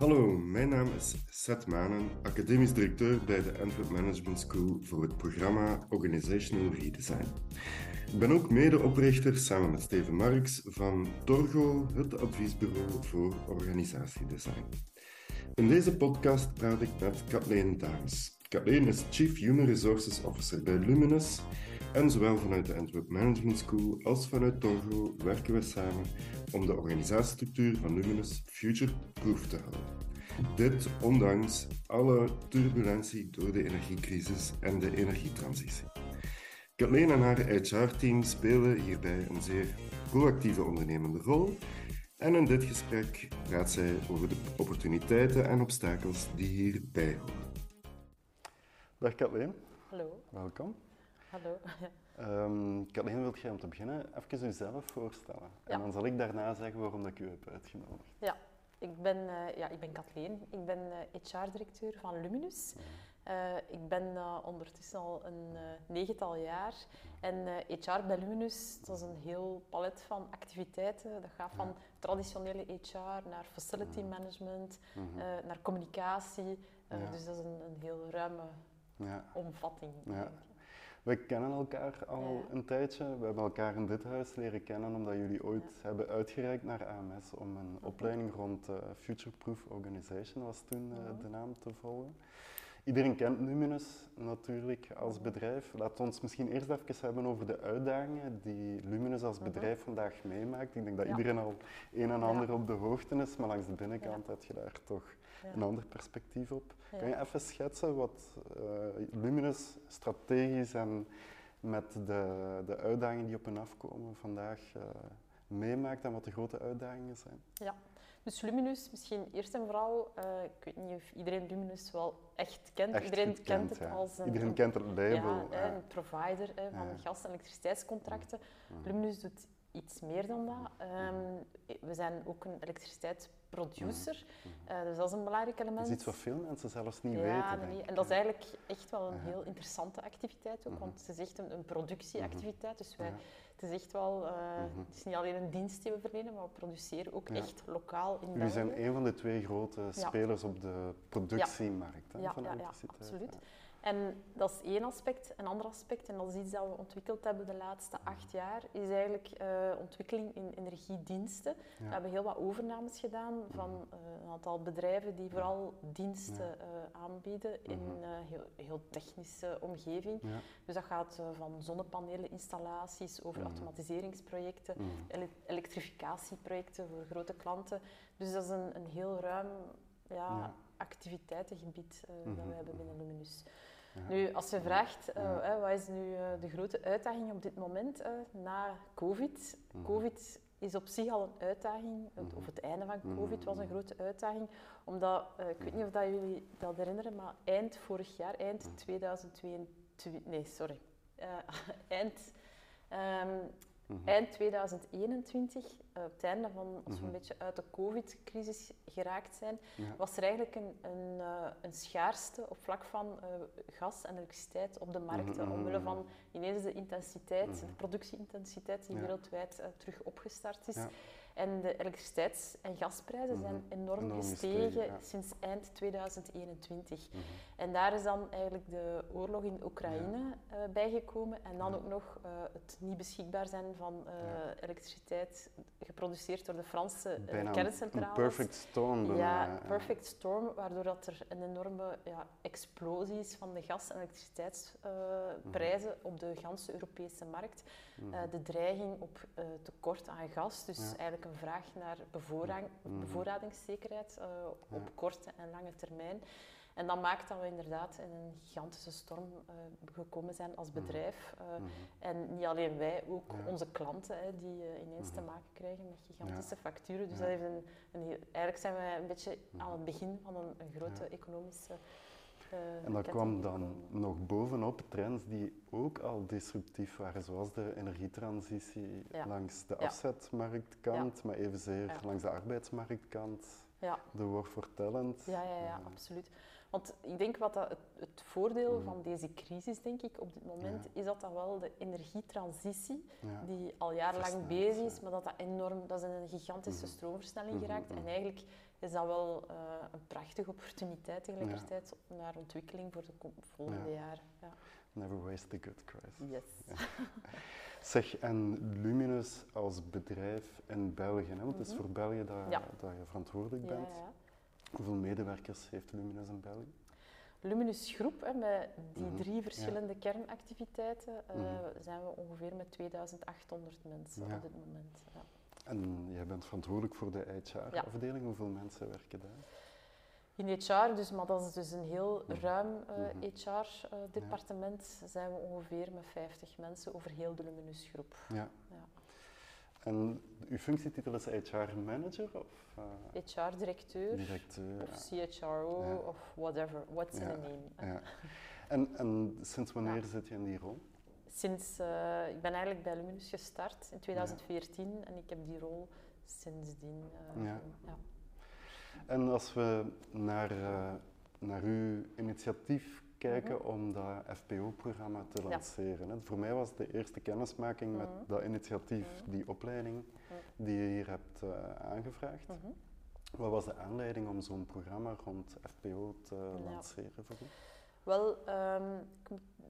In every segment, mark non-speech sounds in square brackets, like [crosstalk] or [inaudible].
Hallo, mijn naam is Seth Manen, academisch directeur bij de Antwerp Management School voor het programma Organizational Redesign. Ik ben ook medeoprichter samen met Steven Marks van Torgo, het adviesbureau voor organisatiedesign. In deze podcast praat ik met Kathleen Daams. Kathleen is Chief Human Resources Officer bij Luminous en zowel vanuit de Antwerp Management School als vanuit Torgo werken we samen om de organisatiestructuur van Luminous future-proof te houden. Dit ondanks alle turbulentie door de energiecrisis en de energietransitie. Kathleen en haar HR-team spelen hierbij een zeer proactieve ondernemende rol en in dit gesprek praat zij over de opportuniteiten en obstakels die hierbij horen. Dag Kathleen. Hallo. Welkom. Hallo. Um, Kathleen, wilt jij om te beginnen even jezelf voorstellen? En dan zal ik daarna zeggen waarom ik u heb uitgenodigd. Ja, ik ben, uh, ja, ik ben Kathleen. Ik ben uh, HR-directeur van Luminus. Uh, ik ben ondertussen al een negental jaar. En HR bij Luminus, dat is een heel palet van activiteiten. Dat gaat van traditionele HR naar facility management, -hmm. naar communicatie. Dus dat is een, een heel ruime omvatting. We kennen elkaar al een tijdje. We hebben elkaar in dit huis leren kennen omdat jullie ooit hebben uitgereikt naar AMS om een opleiding rond uh, Future Proof Organization, was toen uh, de naam te volgen. Iedereen kent Luminous natuurlijk als bedrijf. Laat ons misschien eerst even hebben over de uitdagingen die Luminous als mhm. bedrijf vandaag meemaakt. Ik denk dat iedereen al een en ander op de hoogte is, maar langs de binnenkant heb je daar toch een ander perspectief op. Kan je even schetsen wat uh, Luminous strategisch en met de, de uitdagingen die op en afkomen vandaag uh, meemaakt en wat de grote uitdagingen zijn? Ja, dus Luminous, misschien eerst en vooral, uh, ik weet niet of iedereen Luminous wel echt kent. Echt iedereen kent, het als een, iedereen kent het label. Ja, een provider van gas- en elektriciteitscontracten. Luminous doet iets meer dan dat. Um, we zijn ook een elektriciteitsproducer, mm. uh, dus dat is een belangrijk element. Dat is iets wat veel mensen zelfs niet ja, weten. Nee, en dat is eigenlijk echt wel een heel interessante activiteit ook, want het is echt een, een productieactiviteit. Dus wij, het is echt wel, uh, het is niet alleen een dienst die we verlenen, maar we produceren ook echt lokaal in Jullie zijn een van de twee grote spelers op de productiemarkt hè, van elektriciteit. Ja, absoluut. En dat is één aspect. Een ander aspect, en dat is iets dat we ontwikkeld hebben de laatste acht jaar, is eigenlijk uh, ontwikkeling in energiediensten. We hebben heel wat overnames gedaan van uh, een aantal bedrijven die vooral diensten uh, aanbieden in een heel, heel, technische omgeving. Dus dat gaat van zonnepaneleninstallaties over automatiseringsprojecten, ele elektrificatieprojecten voor grote klanten. Dus dat is een, een heel ruim ja, activiteitengebied dat we hebben binnen Luminus. Nu, als je vraagt, uh, wat is nu uh, de grote uitdaging op dit moment uh, na COVID? Mhm. COVID is op zich al een uitdaging, het, of het einde van COVID was een mhm. grote uitdaging, omdat, ik weet niet of dat jullie dat herinneren, maar eind vorig jaar, eind 2022, nee, sorry, [laughs] eind um, Mhm. Eind 2021, uh, op het einde van, als we een mhm. beetje uit de COVID-crisis geraakt zijn, was er eigenlijk een, een, uh, een schaarste op vlak van uh, gas en elektriciteit op de markten, mhm, omwille van ineens de intensiteit, de productieintensiteit die wereldwijd terug opgestart is. En de elektriciteits- en gasprijzen zijn mhm. enorm, gestegen sinds eind 2021. Mhm. En daar is dan eigenlijk de oorlog in Oekraïne ja. uh, bijgekomen. En dan ook nog uh, het niet beschikbaar zijn van uh, elektriciteit geproduceerd door de Franse kerncentrales. Een perfect storm. Ja, perfect storm, waardoor dat er een enorme ja, explosie is van de gas- en elektriciteitsprijzen mhm. op de ganse Europese markt. De dreiging op tekort aan gas, dus eigenlijk een vraag naar mhm. bevoorradingszekerheid uh, op korte en lange termijn. En dat maakt dat we inderdaad in een gigantische storm gekomen zijn als mhm. bedrijf. Uh, mm -hmm. En niet alleen wij, ook ja. onze klanten, hè, die ineens te maken krijgen met gigantische facturen. Dus dat heeft een, een eigenlijk zijn wij een beetje aan het begin van een, een grote economische en dat kwam dan nog bovenop trends die ook al disruptief waren, zoals de energietransitie langs de afzetmarktkant, maar evenzeer langs de arbeidsmarktkant. ja. de War for Talent. Ja, ja, ja, absoluut. Want ik denk wat dat het, het voordeel mm. van deze crisis, denk ik, op dit moment, is dat dat wel de energietransitie, die al jarenlang bezig is, maar dat dat enorm, dat is een gigantische mm. stroomversnelling mm-hmm, geraakt. En eigenlijk is dat wel uh, een prachtige opportuniteit tegelijkertijd naar ontwikkeling voor de volgende jaren. Never waste the good crisis. Yes. Zeg, en Luminus als bedrijf in België, hè? want het is voor België dat, dat je verantwoordelijk bent. Ja, Hoeveel medewerkers heeft Luminus in België? Luminus Groep, hè, met die mhm. drie verschillende kernactiviteiten, uh, zijn we ongeveer met 2800 mensen op dit moment. En jij bent verantwoordelijk voor de HR-afdeling. Hoeveel mensen werken daar? In HR, dus, maar dat is dus een heel ruim HR-departement, uh, zijn we ongeveer met 50 mensen over heel de Luminus Groep. Ja. En uw functietitel is HR-manager? of HR-directeur, directeur, of CHRO, of whatever, what's in the name. Ja. En, en sinds wanneer zit je in die rol? Sinds, uh, ik ben eigenlijk bij Luminus gestart in 2014 en ik heb die rol sindsdien. Uh, ja. En als we naar, naar uw initiatief kijken mhm. om dat FPO-programma te lanceren. Ja. Voor mij was de eerste kennismaking met mhm. dat initiatief, mhm. die opleiding die je hier hebt uh, aangevraagd. Wat was de aanleiding om zo'n programma rond FPO te lanceren voor u? Wel, um,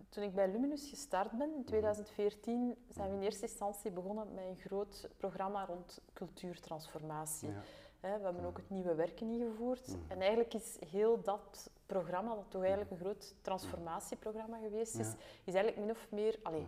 toen ik bij Luminus gestart ben in 2014, zijn we in eerste instantie begonnen met een groot programma rond cultuurtransformatie. Ja. We hebben ook het nieuwe werken ingevoerd. En eigenlijk is heel dat programma, dat toch eigenlijk een groot transformatieprogramma geweest is, is eigenlijk min of meer... Allee,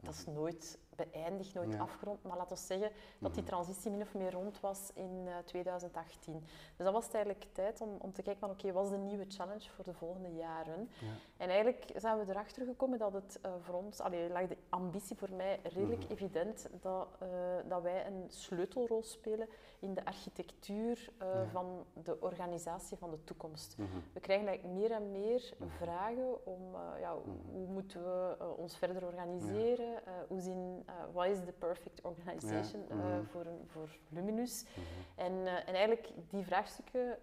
dat is nooit beëindigd, nooit afgerond, maar laten we zeggen dat die mm-hmm. transitie min of meer rond was in 2018. Eh, dus dat was het eigenlijk tijd om, om te kijken van oké, wat is de nieuwe challenge voor de volgende jaren? Ja. En eigenlijk zijn we erachter gekomen dat het uh, voor ons, allee, lag de ambitie voor mij redelijk mm-hmm. evident dat, uh, dat wij een sleutelrol spelen in de architectuur van de organisatie van de toekomst. Mm-hmm. We krijgen eigenlijk meer en meer vragen om ja, hoe moeten we ons verder organiseren, hoe zien uh, wat is de perfect organization ja. uh, voor, voor Luminus? Mm -hmm. en, en eigenlijk die vraagstukken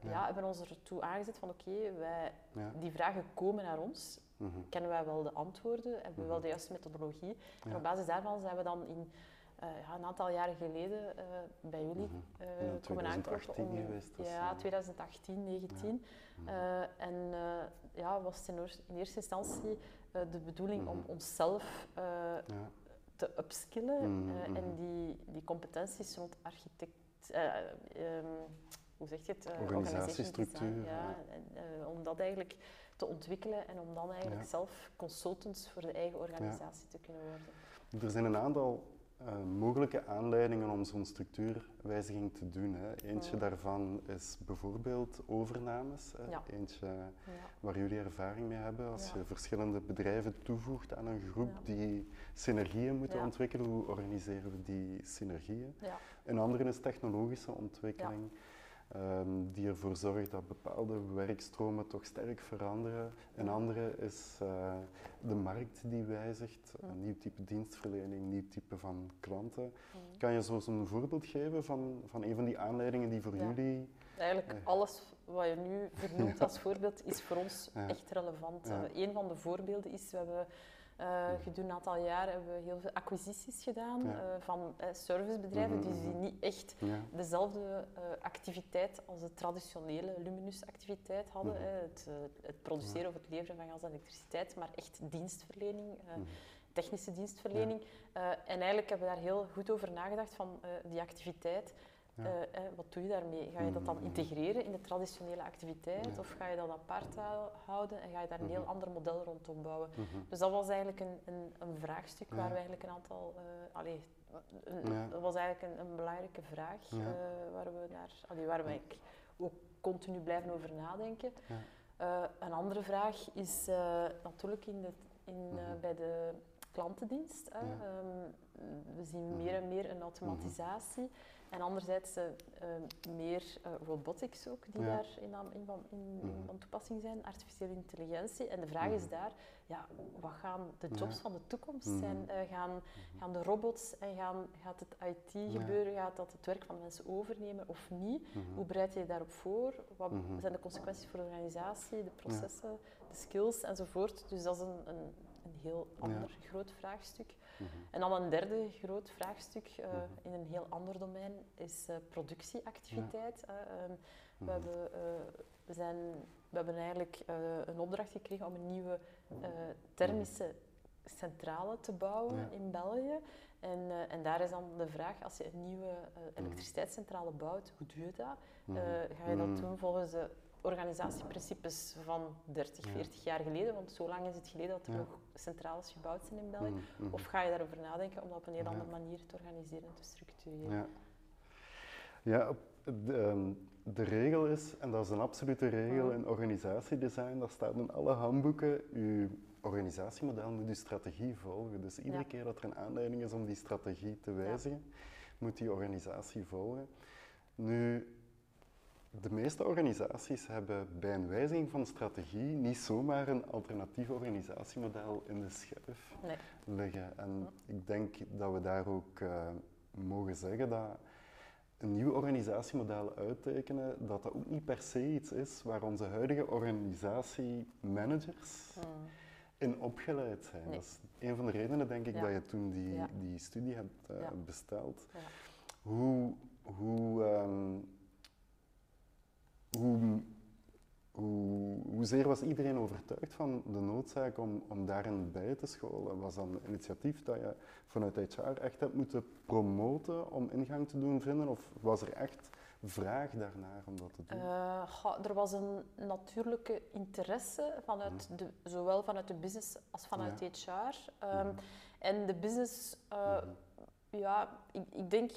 ja. ja. hebben ons ertoe aangezet van oké, okay, die vragen komen naar ons. Mm -hmm. Kennen wij wel de antwoorden? Hebben we wel mhm. de juiste methodologie? En op basis daarvan zijn we dan in ja, een aantal jaren geleden bij jullie komen aankloppen om... Geweest, ja, 2018, 19. en ja, was het in, in eerste instantie de bedoeling om mhm. onszelf te upskillen mm, uh, en die, die competenties rond architect, uh, um, hoe zeg je het? Uh, Organisatiestructuur. Ja, en, om dat eigenlijk te ontwikkelen en om dan eigenlijk ja. zelf consultants voor de eigen organisatie te kunnen worden. Er zijn een aantal uh, mogelijke aanleidingen om zo'n structuurwijziging te doen. Hè. Eentje mm. daarvan is bijvoorbeeld overnames. Hè. Ja. Eentje ja. waar jullie ervaring mee hebben. Als je verschillende bedrijven toevoegt aan een groep die synergieën moeten ontwikkelen, hoe organiseren we die synergieën? Een andere is technologische ontwikkeling. Um, die ervoor zorgt dat bepaalde werkstromen toch sterk veranderen. Een andere is uh, de markt die wijzigt, een nieuw type dienstverlening, een nieuw type van klanten. Kan je zo een voorbeeld geven van, van een van die aanleidingen die voor jullie... Eigenlijk uh, alles wat je nu vernoemt [laughs] als voorbeeld is voor ons echt relevant. Een van de voorbeelden is, we hebben gedurende een aantal jaren hebben we heel veel acquisities gedaan uh, van uh, servicebedrijven mm -hmm. die niet echt dezelfde activiteit als de traditionele Luminus-activiteit hadden. Mm -hmm. het, het, produceren of het leveren van gas en elektriciteit, maar echt dienstverlening. Mm -hmm. Technische dienstverlening. en eigenlijk hebben we daar heel goed over nagedacht van die activiteit. Ja. Eh, wat doe je daarmee? Ga je dat dan mm. integreren in de traditionele activiteit of ga je dat apart houden en ga je daar een heel mm-hmm. ander model rondom bouwen? Mm-hmm. Dus dat was eigenlijk een, een, een vraagstuk waar we eigenlijk een aantal, uh, allee, een, dat was eigenlijk een, een belangrijke vraag uh, waar we naar, allee, waar we ook continu blijven over nadenken. een andere vraag is natuurlijk in de, in, mm-hmm. bij de klantendienst. Hè. Ehm, we zien meer en meer een automatisatie. En anderzijds uh, meer uh, robotics ook, die daar in, in, in, in, van toepassing zijn, artificiële intelligentie. En de vraag is daar, ja, wat gaan de jobs van de toekomst zijn? Uh, gaan, gaan de robots en gaan, gaat het IT gebeuren? Gaat dat het werk van mensen overnemen of niet? Hoe bereid je je daarop voor? Wat zijn de consequenties voor de organisatie, de processen, de skills enzovoort? Dus dat is een, een, een heel ander groot vraagstuk. Mhm. En dan een derde groot vraagstuk uh, in een heel ander domein is uh, productieactiviteit. Ja. Um, we, mhm. hebben, we, zijn, we hebben eigenlijk een opdracht gekregen om een nieuwe thermische centrale te bouwen in België. En, uh, en, daar is dan de vraag, als je een nieuwe uh, elektriciteitscentrale bouwt, hoe doe je dat? Uh, ga je dat doen volgens de organisatieprincipes van 30, 40 jaar geleden, want zo lang is het geleden dat er nog centrales gebouwd zijn in België. Mm, mm. Of ga je daarover nadenken om dat op een heel andere manier te organiseren en te structureren? Ja, ja de, ehm, de, regel is, en dat is een absolute regel in organisatiedesign, dat staat in alle handboeken, uw organisatiemodel moet uw strategie volgen. Dus iedere keer dat er een aanleiding is om die strategie te wijzigen, moet die organisatie volgen. Nu, de meeste organisaties hebben bij een wijziging van strategie niet zomaar een alternatief organisatiemodel in de schuif nee. liggen. En ik denk dat we daar ook uh, mogen zeggen dat een nieuw organisatiemodel uittekenen, dat dat ook niet per se iets is waar onze huidige organisatiemanagers hmm. in opgeleid zijn. Dat is een van de redenen, denk ik, dat je toen die, die studie hebt uh, besteld. Hoe, hoe um, hoe, hoe, hoezeer was iedereen overtuigd van de noodzaak om, om daarin bij te scholen? Was dat een initiatief dat je vanuit HR echt hebt moeten promoten om ingang te doen vinden? Of was er echt vraag daarnaar om dat te doen? Uh, er was een natuurlijke interesse, vanuit de, zowel vanuit de business als vanuit HR. Um, En de business, uh, ja, ik, ik denk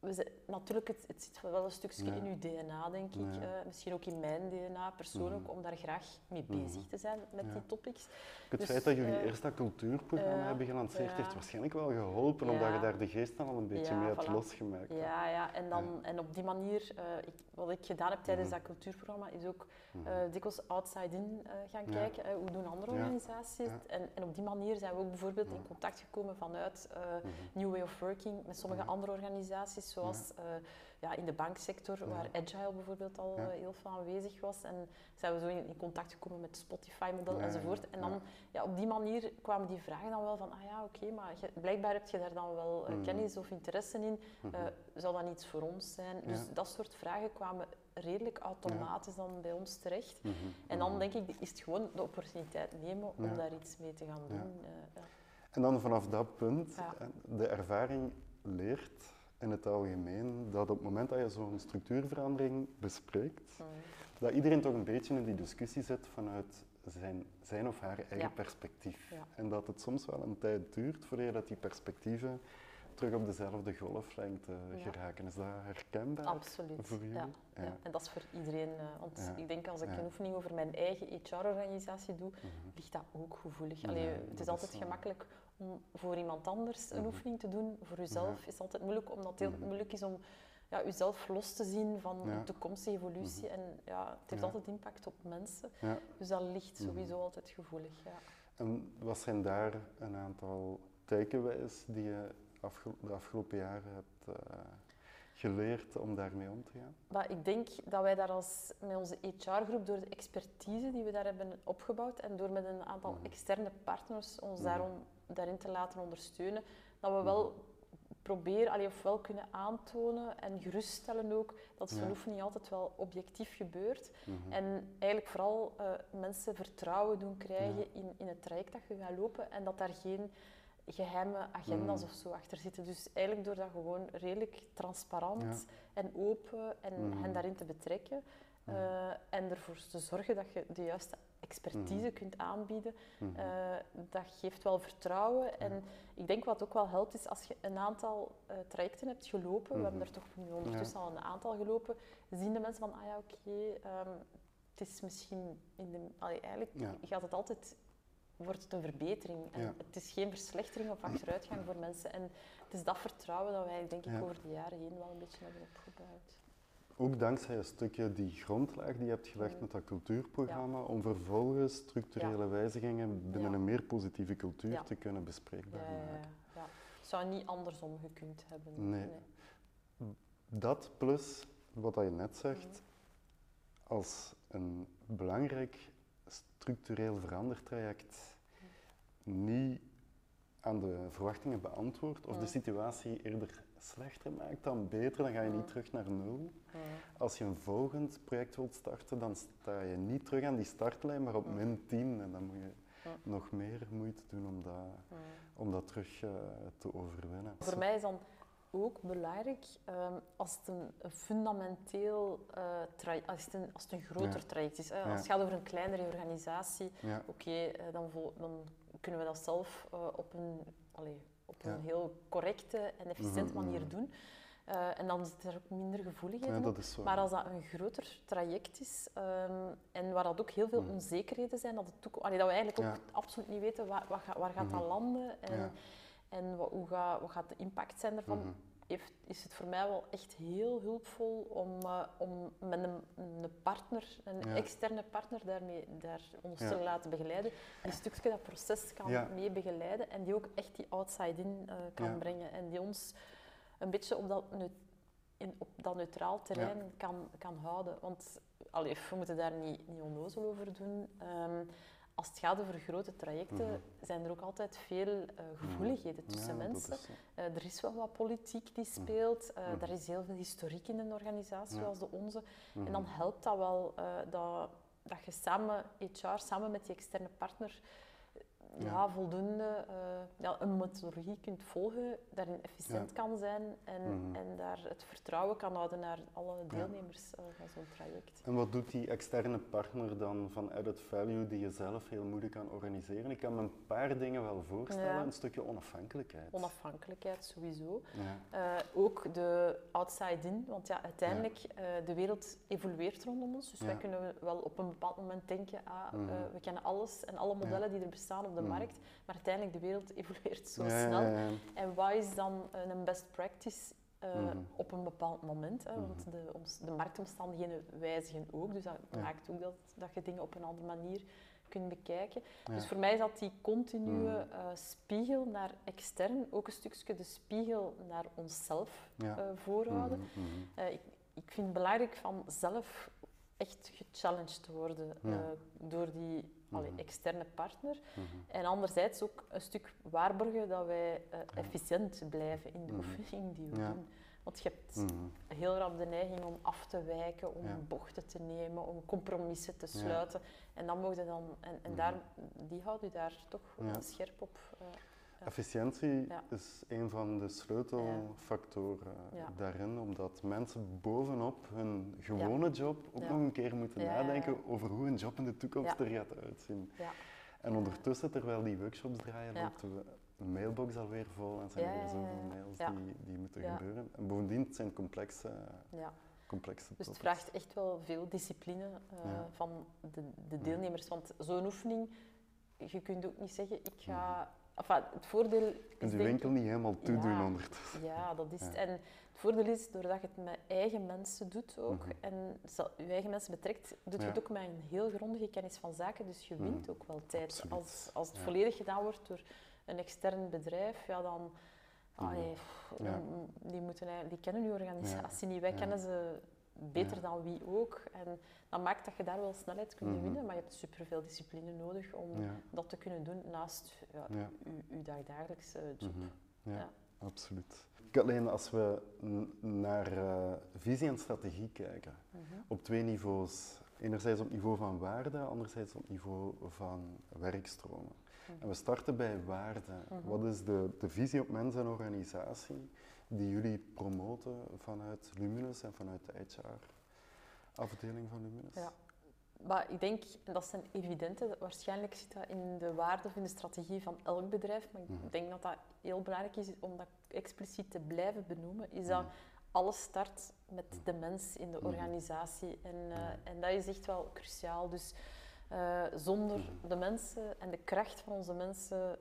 we natuurlijk, het, het, zit wel een stukje in uw DNA, denk ik. Uh, misschien ook in mijn DNA persoonlijk, mm. om daar graag mee mhm. bezig te zijn met die topics. Het dus, feit dat jullie uh, eerst dat cultuurprogramma hebben gelanceerd, heeft waarschijnlijk wel geholpen, omdat je daar de geest dan al een beetje mee hebt losgemaakt. Ja, ja. En, dan, en op die manier, uh, ik, wat ik gedaan heb tijdens mhm. dat cultuurprogramma, is ook mhm. dikwijls outside-in gaan kijken. hoe doen andere organisaties en, en op die manier zijn we ook bijvoorbeeld in contact gekomen vanuit New Way of Working met sommige andere organisaties zoals uh, ja, in de banksector, waar Agile bijvoorbeeld al uh, heel veel aanwezig was. En zijn we zo in, in contact gekomen met Spotify-model enzovoort. En dan, ja. op die manier kwamen die vragen dan wel van, ah ja, oké, maar blijkbaar heb je daar dan wel uh, kennis of interesse in. Mhm. zou dat iets voor ons zijn? Dus dat soort vragen kwamen redelijk automatisch dan bij ons terecht. Mhm. En dan mhm. denk ik, is het gewoon de opportuniteit nemen om daar iets mee te gaan doen. En dan vanaf dat punt, de ervaring leert in het algemeen dat op het moment dat je zo'n structuurverandering bespreekt, hmm. dat iedereen toch een beetje in die discussie zit vanuit zijn, zijn of haar eigen perspectief. En dat het soms wel een tijd duurt voordat je die perspectieven terug op dezelfde golflengte geraken. Is dat herkenbaar Absoluut. voor jullie? Ja. ja. En dat is voor iedereen. Want ik denk als ik een oefening over mijn eigen HR-organisatie doe, mhm. ligt dat ook gevoelig. Allee, het is altijd gemakkelijk om voor iemand anders een mhm. oefening te doen. Voor jezelf is het altijd moeilijk, omdat het heel mhm. moeilijk is om ja, jezelf los te zien van de toekomstige evolutie. En ja, het heeft altijd impact op mensen. Dus dat ligt sowieso altijd gevoelig. Ja. En wat zijn daar een aantal takeaways die je de afgelopen jaren hebt uh, geleerd om daarmee om te gaan? Maar ik denk dat wij daar als, met onze HR-groep, door de expertise die we daar hebben opgebouwd en door met een aantal mhm. externe partners ons mhm. daarom, daarin te laten ondersteunen, dat we wel mhm. proberen, allee, of wel kunnen aantonen en geruststellen ook, dat zo'n ja. niet altijd wel objectief gebeurt. En eigenlijk vooral uh, mensen vertrouwen doen krijgen in, in het traject dat je gaat lopen en dat daar geen geheime agenda's mm. of zo achter zitten. Dus eigenlijk door dat gewoon redelijk transparant en open en mm. hen daarin te betrekken uh, en ervoor te zorgen dat je de juiste expertise mm. kunt aanbieden, uh, dat geeft wel vertrouwen. En ik denk wat ook wel helpt is als je een aantal uh, trajecten hebt gelopen, we hebben er toch nu ondertussen al een aantal gelopen, zien de mensen van, ah ja, oké, okay, um, het is misschien in de... Allee, eigenlijk gaat het altijd wordt het een verbetering. En Ja. het is geen verslechtering of achteruitgang voor mensen. En het is dat vertrouwen dat wij, denk ik, Ja. over de jaren heen wel een beetje hebben opgebouwd. Ook dankzij een stukje die grondlaag die je hebt gelegd Mm. met dat cultuurprogramma, om vervolgens structurele wijzigingen binnen Ja. een meer positieve cultuur te kunnen bespreekbaar Ja, ja, ja, maken. ja. Het zou niet andersom gekund hebben. Nee. Dat plus, wat je net zegt, Mhm. als een belangrijk structureel verandertraject niet aan de verwachtingen beantwoordt, of de situatie eerder slechter maakt dan beter, dan ga je niet Mhm. terug naar nul. Mhm. Als je een volgend project wilt starten, dan sta je niet terug aan die startlijn, maar op Mhm. min 10. En dan moet je nog meer moeite doen om dat, om dat terug eh, te overwinnen. Voor mij is dan ook belangrijk ehm, als het een, fundamenteel uh, traject, als het een, als het een groter Ja. traject is. Hè. Ja. Als het gaat over een kleinere organisatie, Ja, oké, eh, dan, dan kunnen we dat zelf eh, op een, allee, op een heel correcte en efficiënte Mhm, manier mhm. doen. Eh, en dan zit er ook minder gevoeligheden ja zo. Maar als dat een groter traject is ehm, en waar dat ook heel veel Mhm. onzekerheden zijn, dat, het toekom- allee, dat we eigenlijk ook absoluut niet weten waar, waar, waar gaat dat landen en, Ja. en wat, hoe gaat, wat gaat de impact zijn daarvan. Heeft, is het voor mij wel echt heel hulpvol om, eh, om met een, een partner, een Ja. externe partner, daarmee, daar ons Ja. te laten begeleiden, die een stukje dat proces kan Ja. mee begeleiden en die ook echt die outside-in eh, kan brengen en die ons een beetje op dat, in, op dat neutraal terrein kan, kan houden. Want allee, we moeten daar niet, niet onnozel over doen. Ehm, als het gaat over grote trajecten, Mhm. zijn er ook altijd veel eh, gevoeligheden tussen Ja, dat mensen. is. Eh, er is wel wat politiek die speelt. eh, Mhm. Er is heel veel historiek in een organisatie Ja. zoals de onze. Mhm. En dan helpt dat wel eh, dat, dat je samen, HR, samen met die externe partner, ja, Ja. voldoende eh, ja, een methodologie kunt volgen, daarin efficiënt kan zijn en, Mhm. en daar het vertrouwen kan houden naar alle deelnemers eh, van zo'n traject. En wat doet die externe partner dan van added value die je zelf heel moeilijk kan organiseren? Ik kan me een paar dingen wel voorstellen. Een stukje onafhankelijkheid. Onafhankelijkheid sowieso. Eh, ook de outside-in, want ja, uiteindelijk de wereld evolueert rondom ons. Dus wij kunnen wel op een bepaald moment denken, ah, Mhm. we kennen alles en alle modellen die er bestaan op de Mhm. markt, maar uiteindelijk de wereld [laughs] evolueert zo snel. En wat is dan een best practice eh, Mhm. op een bepaald moment? Hè? Want Mhm. de, de marktomstandigheden wijzigen ook, dus dat Ja. maakt ook dat, dat je dingen op een andere manier kunt bekijken. Ja. Dus voor mij is dat die continue eh, spiegel naar extern, ook een stukje de spiegel naar onszelf Ja. eh, voorhouden. Ik, ik vind het belangrijk van zelf echt gechallenged te worden door die allee, Mhm. externe partner. Mhm. En anderzijds ook een stuk waarborgen dat wij eh, efficiënt blijven in de Mhm. oefening die we doen. Want je hebt heel rap de neiging om af te wijken, om Ja. bochten te nemen, om compromissen te Ja. sluiten. En dan mogen dan, en, en daar, die houdt u daar toch Ja. scherp op. eh. Efficiëntie is een van de sleutelfactoren daarin, omdat mensen bovenop hun gewone job ook nog een keer moeten nadenken over hoe een job in de toekomst er gaat uitzien. Ja. En ondertussen, terwijl die workshops draaien, loopt de mailbox alweer vol en zijn er weer zoveel mails die, die moeten gebeuren. En bovendien, het zijn complexe, Ja. complexe Dus het topics. vraagt echt wel veel discipline eh, Ja. van de, de deelnemers. Want zo'n oefening, je kunt ook niet zeggen, ik ga... Enfin, het voordeel Je is kunt je denk winkel niet helemaal toedoen Ja. ondertussen. Ja, dat is. Ja. En het voordeel is, doordat je het met eigen mensen doet ook, Mhm. en zo- je eigen mensen betrekt, doet je Ja. het ook met een heel grondige kennis van zaken, dus je wint Mhm. ook wel tijd. Absoluut. Als, als het volledig gedaan wordt door een extern bedrijf, ja dan... allee, Mhm. Ja. dan- die, moeten, die kennen je organisatie niet, wij kennen ze beter Ja. dan wie ook. En dat maakt dat je daar wel snelheid kunt Mhm. winnen, maar je hebt superveel discipline nodig om Ja. dat te kunnen doen naast ja, je, dagdagelijkse job. Mhm. Ja, Ja. absoluut. Alleen als we naar eh, visie en strategie kijken, Mhm. op twee niveaus. Enerzijds op niveau van waarde, anderzijds op niveau van werkstromen. En we starten bij waarde. Mhm. Wat is de, de visie op mens en organisatie die jullie promoten vanuit Luminus en vanuit de HR-afdeling van Luminus? Ja. Maar ik denk, en dat zijn evidente, waarschijnlijk zit dat in de waarde of in de strategie van elk bedrijf, maar Mhm. ik denk dat dat heel belangrijk is om dat expliciet te blijven benoemen, is dat Mhm. alles start met de mens in de Mhm. organisatie. En, eh, Mhm. en dat is echt wel cruciaal. Dus Uh, zonder mhm. de mensen en de kracht van onze mensen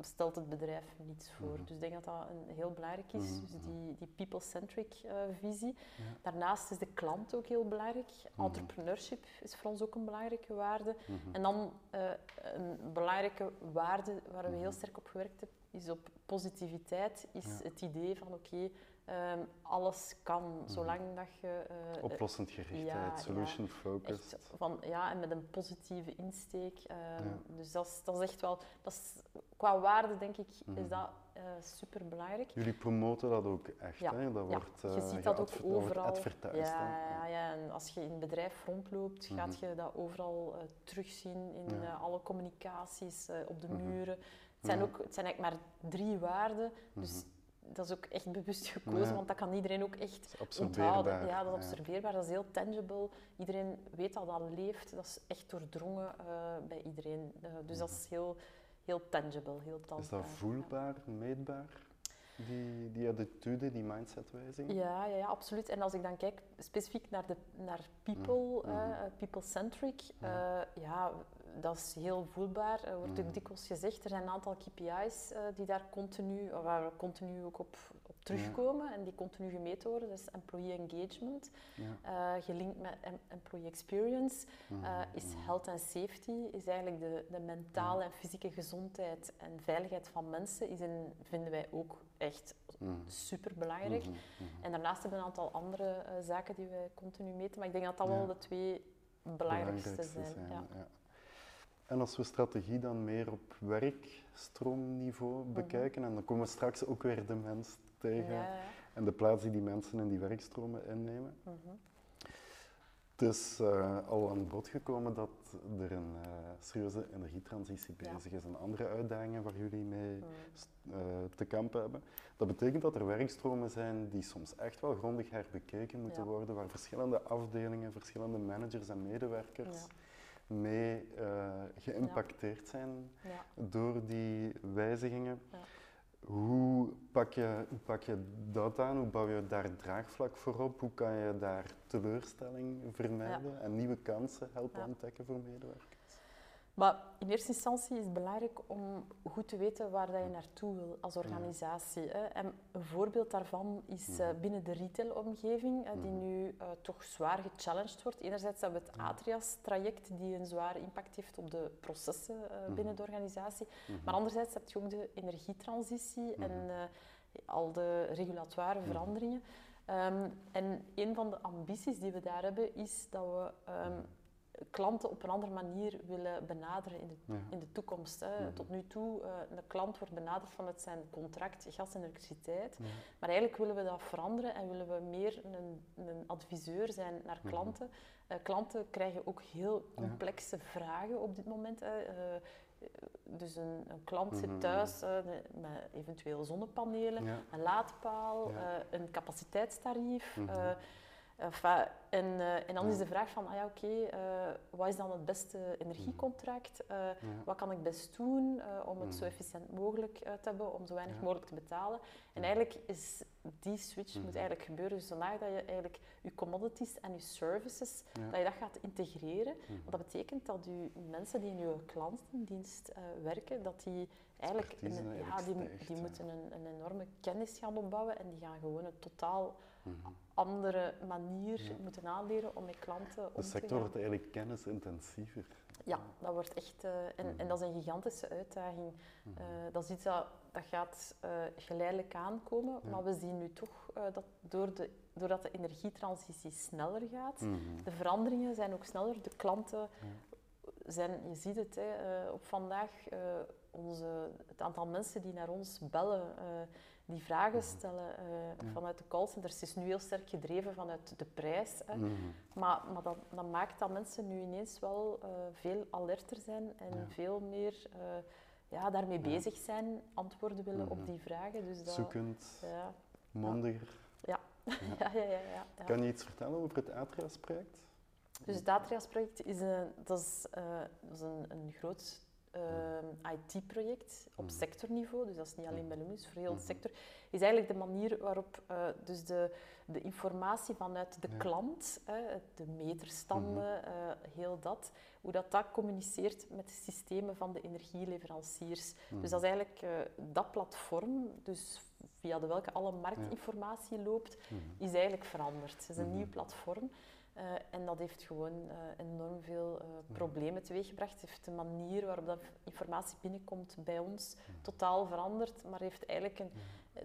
stelt het bedrijf niets voor. Mhm. Dus ik denk dat dat een heel belangrijk is, mhm, dus mhm. die, die people-centric uh, visie. Daarnaast is de klant ook heel belangrijk. Entrepreneurship is voor ons ook een belangrijke waarde. En dan uh, een belangrijke waarde waar we heel sterk op gewerkt hebben, is op positiviteit, is het idee van oké, Um, alles kan, mhm. zolang dat je... Uh, Oplossend gerichtheid, solution ja, focused. Van, ja, en met een positieve insteek. Um, dus dat is, dat is echt wel... Dat is, qua waarde, denk ik, is mhm. dat uh, super belangrijk. Jullie promoten dat ook echt, hè? Dat wordt, uh, je ziet dat ook overal. Ja, ja, ja, en als je in het bedrijf rondloopt, mm gaat je dat overal terugzien in alle communicaties, op de muren. Het zijn, ook, het zijn eigenlijk maar drie waarden, dus mhm dat is ook echt bewust gekozen, want dat kan iedereen ook echt onthouden. Ja, dat is absorbeerbaar, dat is heel tangible. Iedereen weet dat dat leeft, dat is echt doordrongen uh, bij iedereen. Uh, dus dat is heel, heel tangible, heel tastbaar. Is dat voelbaar, meetbaar? Die, die attitude, die mindsetwijzing? Ja, ja, ja, absoluut. En als ik dan kijk specifiek naar, de, naar people, mm. uh, people-centric, ja, dat is heel voelbaar. Er wordt ook mm. dikwijls gezegd, er zijn een aantal KPI's uh, die daar continu, waar we continu ook op, op terugkomen en die continu gemeten worden. Dat is employee engagement, ja. uh, gelinkt met em employee experience, uh, is health and safety, is eigenlijk de, de mentale en fysieke gezondheid en veiligheid van mensen, is een, vinden wij ook echt super belangrijk. Mhm, mhm. En daarnaast hebben we een aantal andere zaken die we continu meten, maar ik denk dat dat wel de twee belangrijkste zijn. zijn ja. En als we strategie dan meer op werkstroomniveau mhm. bekijken, en dan komen we straks ook weer de mens tegen en de plaats die die mensen in die werkstromen innemen. Mm Het is uh, al aan bod gekomen dat er een uh, serieuze energietransitie bezig is en andere uitdagingen waar jullie mee uh, te kampen hebben. Dat betekent dat er werkstromen zijn die soms echt wel grondig herbekeken moeten worden, waar verschillende afdelingen, verschillende managers en medewerkers mee uh, geïmpacteerd zijn door die wijzigingen. Hoe pak, je, hoe pak je dat aan? Hoe bouw je daar draagvlak voor op? Hoe kan je daar teleurstelling vermijden en nieuwe kansen helpen ontdekken voor medewerkers? Maar in eerste instantie is het belangrijk om goed te weten waar dat je naartoe wil als organisatie. Hè. En een voorbeeld daarvan is uh, binnen de retailomgeving, uh, die mhm. nu uh, toch zwaar gechallenged wordt. Enerzijds hebben we het Atrias-traject, die een zware impact heeft op de processen mhm. binnen de organisatie. Maar anderzijds heb je ook de energietransitie en al de regulatoire veranderingen. Um, en een van de ambities die we daar hebben, is dat we um, klanten op een andere manier willen benaderen in de, in de toekomst. Hè. Tot nu toe, uh, de klant wordt benaderd vanuit zijn contract gas en elektriciteit. Maar eigenlijk willen we dat veranderen en willen we meer een, een adviseur zijn naar klanten. Uh, klanten krijgen ook heel complexe vragen op dit moment. Hè. Uh, dus een, een, klant zit thuis met eventueel zonnepanelen, een laadpaal, een capaciteitstarief. Enfin, en, uh, en dan is de vraag van, ah ja, oké, okay, uh, eh, wat is dan het beste energiecontract? Uh, ja. Wat kan ik best doen om het zo efficiënt mogelijk te hebben, om zo weinig ja. mogelijk te betalen? En eigenlijk is die switch moet eigenlijk gebeuren. Dus zodanig dat je eigenlijk je commodities en je services, dat je dat gaat integreren. Want dat betekent dat je mensen die in je klantendienst werken, dat die eigenlijk een, ja, die, die moeten een, een, enorme kennis gaan opbouwen en die gaan gewoon een totaal mm -hmm. andere manier moeten aanleren om met klanten om De sector wordt eigenlijk kennisintensiever. Ja, dat wordt echt... Uh, en, mm en, dat is een gigantische uitdaging. Mm uh, dat is iets dat, dat gaat uh, geleidelijk aankomen, ja. maar we zien nu toch dat door de, doordat de energietransitie sneller gaat, -hmm. de veranderingen zijn ook sneller, de klanten zijn, je ziet het hè, op vandaag, onze, het aantal mensen die naar ons bellen, die vragen mhm. stellen uh, vanuit de callcenters is nu heel sterk gedreven vanuit de prijs. Hè. Mhm. Maar, maar dat, dat, maakt dat mensen nu ineens wel uh, veel alerter zijn en ja. veel meer uh, ja, daarmee ja. bezig zijn, antwoorden willen op mhm. die vragen. Dus dat, Zoekend, ja. mondiger. Ja. Ja. [laughs] ja. Ja, Kan je iets vertellen over het Atrias-project? Dus het Atrias-project is, een, dat is, dat is een, een groot ehm, IT-project op Mhm. sectorniveau, dus dat is niet alleen bij Luminus, voor heel de Mhm. sector, is eigenlijk de manier waarop eh, dus de, de informatie vanuit de Ja. klant, de meterstanden, eh, heel dat, hoe dat, dat communiceert met de systemen van de energieleveranciers. Mhm. Dus dat is eigenlijk eh, dat platform, dus via de welke alle marktinformatie loopt, Mhm. is eigenlijk veranderd. Het is een Mhm. nieuw platform. Eh, en dat heeft gewoon eh, enorm veel eh, problemen teweeggebracht. Het heeft de manier waarop dat informatie binnenkomt bij ons totaal veranderd, maar heeft eigenlijk een,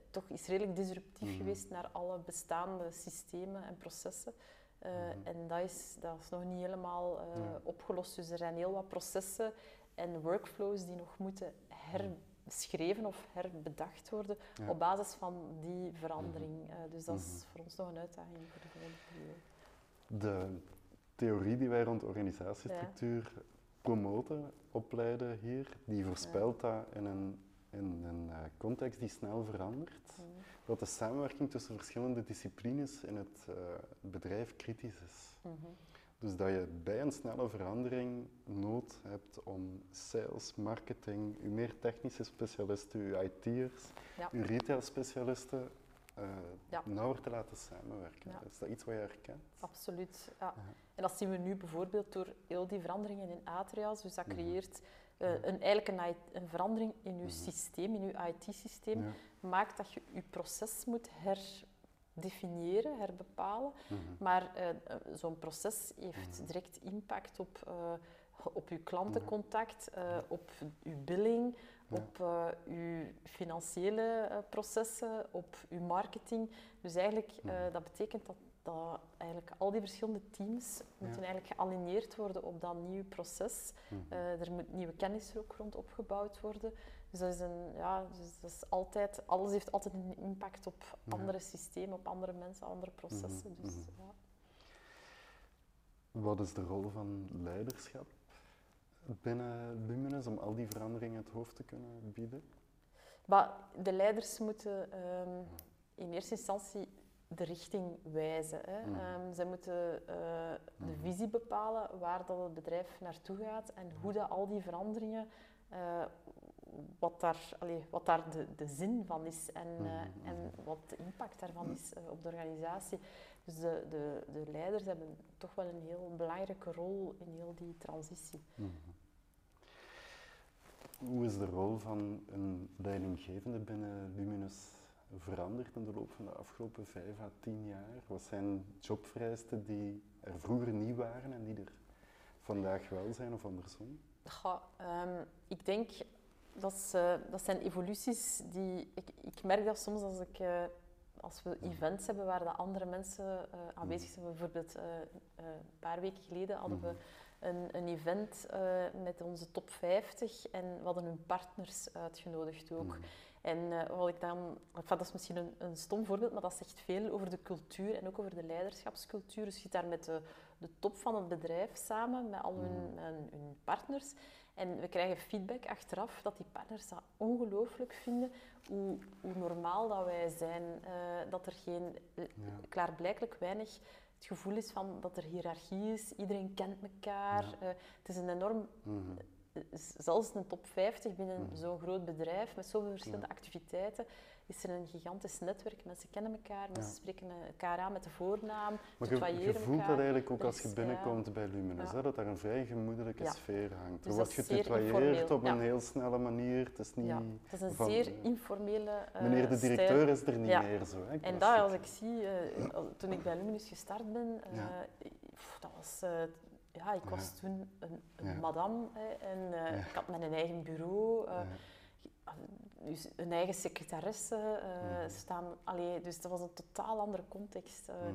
toch is redelijk disruptief Mhm. geweest naar alle bestaande systemen en processen. Mhm. En dat is, dat is nog niet helemaal opgelost. Dus er zijn heel wat processen en workflows die nog moeten herbeschreven of herbedacht worden Ja. op basis van die verandering. Eh, dus dat is Mhm. voor ons nog een uitdaging voor de volgende periode. De theorie die wij rond organisatiestructuur promoten, opleiden hier, die voorspelt dat in een, in een eh, context die snel verandert, dat de samenwerking tussen verschillende disciplines in het eh, bedrijf kritisch is. Mhm. Dus dat je bij een snelle verandering nood hebt om sales, marketing, uw meer technische specialisten, uw IT'ers, Ja. uw retail-specialisten Ja. nauwer te laten samenwerken. Ja. Is dat iets wat je herkent? Absoluut. Ja. En dat zien we nu bijvoorbeeld door heel die veranderingen in Atrias. Dus dat Mhm. creëert eh, een, eigenlijk een, een verandering in je Mhm. systeem, in je IT-systeem. Ja. Maakt dat je je proces moet herdefiniëren, herbepalen. Mhm. Maar eh, zo'n proces heeft Mhm. direct impact op, op uw klantencontact, op uw billing. Op eh, uw financiële eh, processen, op uw marketing. Dus eigenlijk, eh, Mhm. dat betekent dat, dat eigenlijk al die verschillende teams moeten eigenlijk gealigneerd worden op dat nieuwe proces. Mhm. Er moet nieuwe kennis er ook rond opgebouwd worden. Dus dat is een, ja, dus dat is altijd, alles heeft altijd een impact op Ja. andere systemen, op andere mensen, andere processen. Mhm, Dus, mhm. ja. Wat is de rol van leiderschap binnen Luminus om al die veranderingen het hoofd te kunnen bieden? Maar de leiders moeten ehm, in eerste instantie de richting wijzen. Hè. Mhm. Ehm, zij moeten eh, de Mhm. visie bepalen waar dat het bedrijf naartoe gaat en hoe dat al die veranderingen, eh, wat daar, allee, wat daar de, de zin van is en, eh, Mhm, en wat de impact daarvan is op de organisatie. Dus de, de, de leiders hebben toch wel een heel belangrijke rol in heel die transitie. Hoe is de rol van een leidinggevende binnen Luminus veranderd in de loop van de afgelopen vijf à tien jaar? Wat zijn jobvereisten die er vroeger niet waren en die er vandaag wel zijn of andersom? Ehm, ik denk dat, is, dat zijn evoluties die... Ik, ik merk dat soms als, ik, eh, als we events hebben waar de andere mensen eh, aanwezig zijn. Bijvoorbeeld eh, een paar weken geleden hadden we een, een event eh, met onze top 50 en we hadden hun partners uitgenodigd ook. Mhm. En eh, wat ik dan, enfin, dat is misschien een, een stom voorbeeld, maar dat zegt veel over de cultuur en ook over de leiderschapscultuur. Dus je zit daar met de, de top van het bedrijf samen, met al hun, Mhm. hun, hun partners. En we krijgen feedback achteraf dat die partners dat ongelooflijk vinden, hoe, hoe normaal dat wij zijn. eh, dat er geen, Ja. klaarblijkelijk weinig het gevoel is van dat er hiërarchie is, iedereen kent elkaar. Ja. eh, het is een enorm Mhm. zelfs in de top 50 binnen Mhm. zo'n groot bedrijf met zoveel verschillende activiteiten, is er een gigantisch netwerk. Mensen kennen elkaar, mensen spreken elkaar aan met de voornaam, Maar je, je voelt elkaar. dat eigenlijk ook als je binnenkomt bij Luminus, Ja. hè, dat daar een vrij gemoedelijke sfeer hangt. Dus er wordt getutoyeerd op een heel snelle manier. Het is niet Ja, het is een van, zeer eh, informele eh, meneer de stijl. directeur is er niet meer zo. Hè, En dat, als ik zie, eh, toen ik bij Luminus gestart ben, pff, dat was... ja, ik was Ja. toen een, een Ja. madame hè, en Ja. ik had mijn eigen bureau. Ja. Dus een eigen secretaresse eh, Mhm. staan. Allee, dus dat was een totaal andere context. eh. Mhm.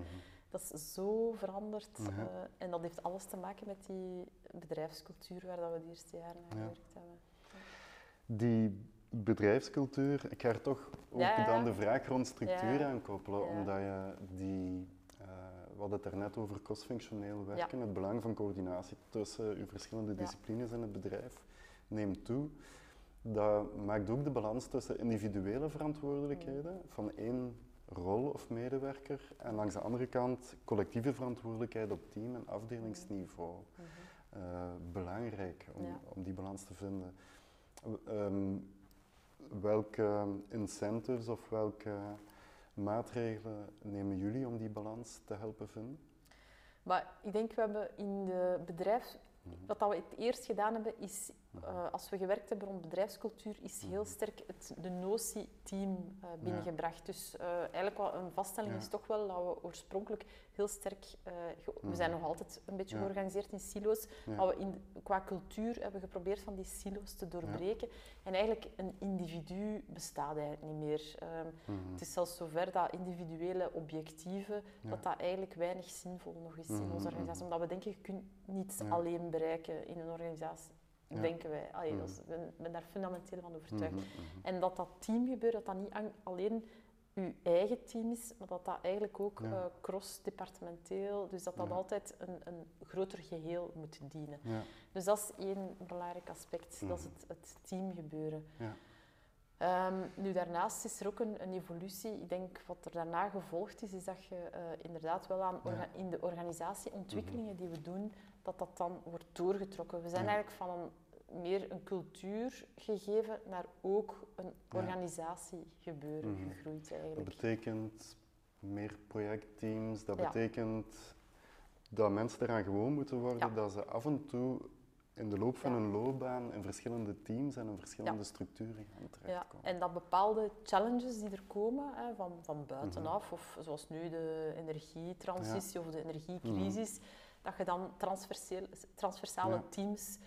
Dat is zo veranderd. Ja. eh, en dat heeft alles te maken met die bedrijfscultuur waar dat we de eerste jaren aan Ja. gewerkt hebben. Die bedrijfscultuur, ik ga er toch ook Ja, dan de vraag rond structuur aan koppelen, omdat je die, we hadden het daarnet over crossfunctioneel werken, het belang van coördinatie tussen uw verschillende Ja. disciplines in het bedrijf neemt toe. Dat maakt ook de balans tussen individuele verantwoordelijkheden van één rol of medewerker en langs de andere kant collectieve verantwoordelijkheid op team- en afdelingsniveau. Mhm. belangrijk om, om die balans te vinden. Ehm, welke incentives of welke maatregelen nemen jullie om die balans te helpen vinden? Maar ik denk, we hebben in de bedrijf... Mhm. Wat we het eerst gedaan hebben, is uh, als we gewerkt hebben rond bedrijfscultuur, is heel mhm. sterk het, de notie team uh, binnengebracht. Dus uh, eigenlijk wat een vaststelling is toch wel dat we oorspronkelijk heel sterk, we mhm. zijn nog altijd een beetje georganiseerd in silo's, maar we in, qua cultuur hebben geprobeerd van die silo's te doorbreken. En eigenlijk een individu bestaat eigenlijk niet meer. Um, Het is zelfs zover dat individuele objectieven, dat dat eigenlijk weinig zinvol nog is in onze organisatie. Omdat we denken, je kunt niet alleen bereiken in een organisatie denken wij. Allee, mm. ben, daar fundamenteel van overtuigd. Mhm, mhm. En dat dat teamgebeuren, dat dat niet alleen uw eigen team is, maar dat dat eigenlijk ook uh, cross-departementeel, dus dat dat altijd een, een groter geheel moet dienen. Ja. Dus dat is één belangrijk aspect, dat is mhm. het, het teamgebeuren. Ja. Um, nu, daarnaast is er ook een, een, evolutie. Ik denk wat er daarna gevolgd is, is dat je uh, inderdaad wel aan in de organisatieontwikkelingen die we doen, dat dat dan wordt doorgetrokken. We zijn eigenlijk van een meer een cultuur gegeven naar ook een organisatiegebeuren mm gegroeid eigenlijk. Dat betekent meer projectteams, dat betekent dat mensen eraan gewoon moeten worden, dat ze af en toe in de loop van hun loopbaan in verschillende teams en in verschillende structuren gaan terechtkomen. Ja, en dat bepaalde challenges die er komen hè, van, van buitenaf, mhm. of zoals nu de energietransitie of de energiecrisis, mhm. dat je dan transversale teams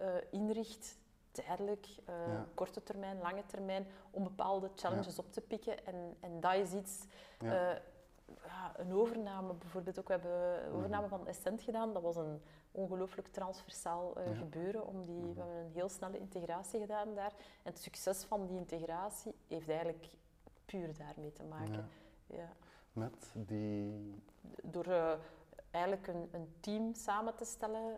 uh, inricht, tijdelijk, uh, korte termijn, lange termijn, om bepaalde challenges op te pikken. En, en dat is iets, uh, ja, een overname bijvoorbeeld ook. We hebben een mhm. overname van Essent gedaan. Dat was een ongelooflijk transversaal gebeuren. Om die, We hebben een heel snelle integratie gedaan daar. En het succes van die integratie heeft eigenlijk puur daarmee te maken. Ja. Met die... Door eigenlijk een, een, team samen te stellen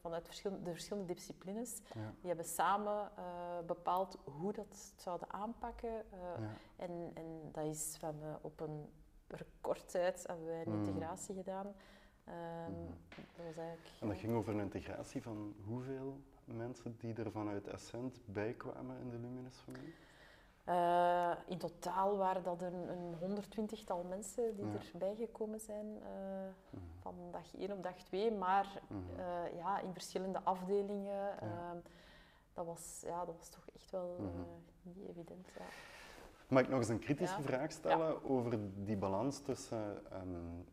vanuit verschillende, de verschillende disciplines. Die hebben samen uh, bepaald hoe dat zouden aanpakken. Uh, en, en dat is van, op een recordtijd hebben wij een mm. integratie gedaan. Um, mm. dat was eigenlijk, en dat ging over een integratie van hoeveel mensen die er vanuit Essent bijkwamen in de Luminous-familie? Uh, in totaal waren dat een, een 120-tal mensen die ja. erbij gekomen zijn uh, mm. van dag 1 op dag 2, maar mm. uh, ja, in verschillende afdelingen. Ehm, dat, was, ja, dat was toch echt wel mm-hmm. niet evident. Ja. Mag ik nog eens een kritische vraag stellen over die balans tussen um,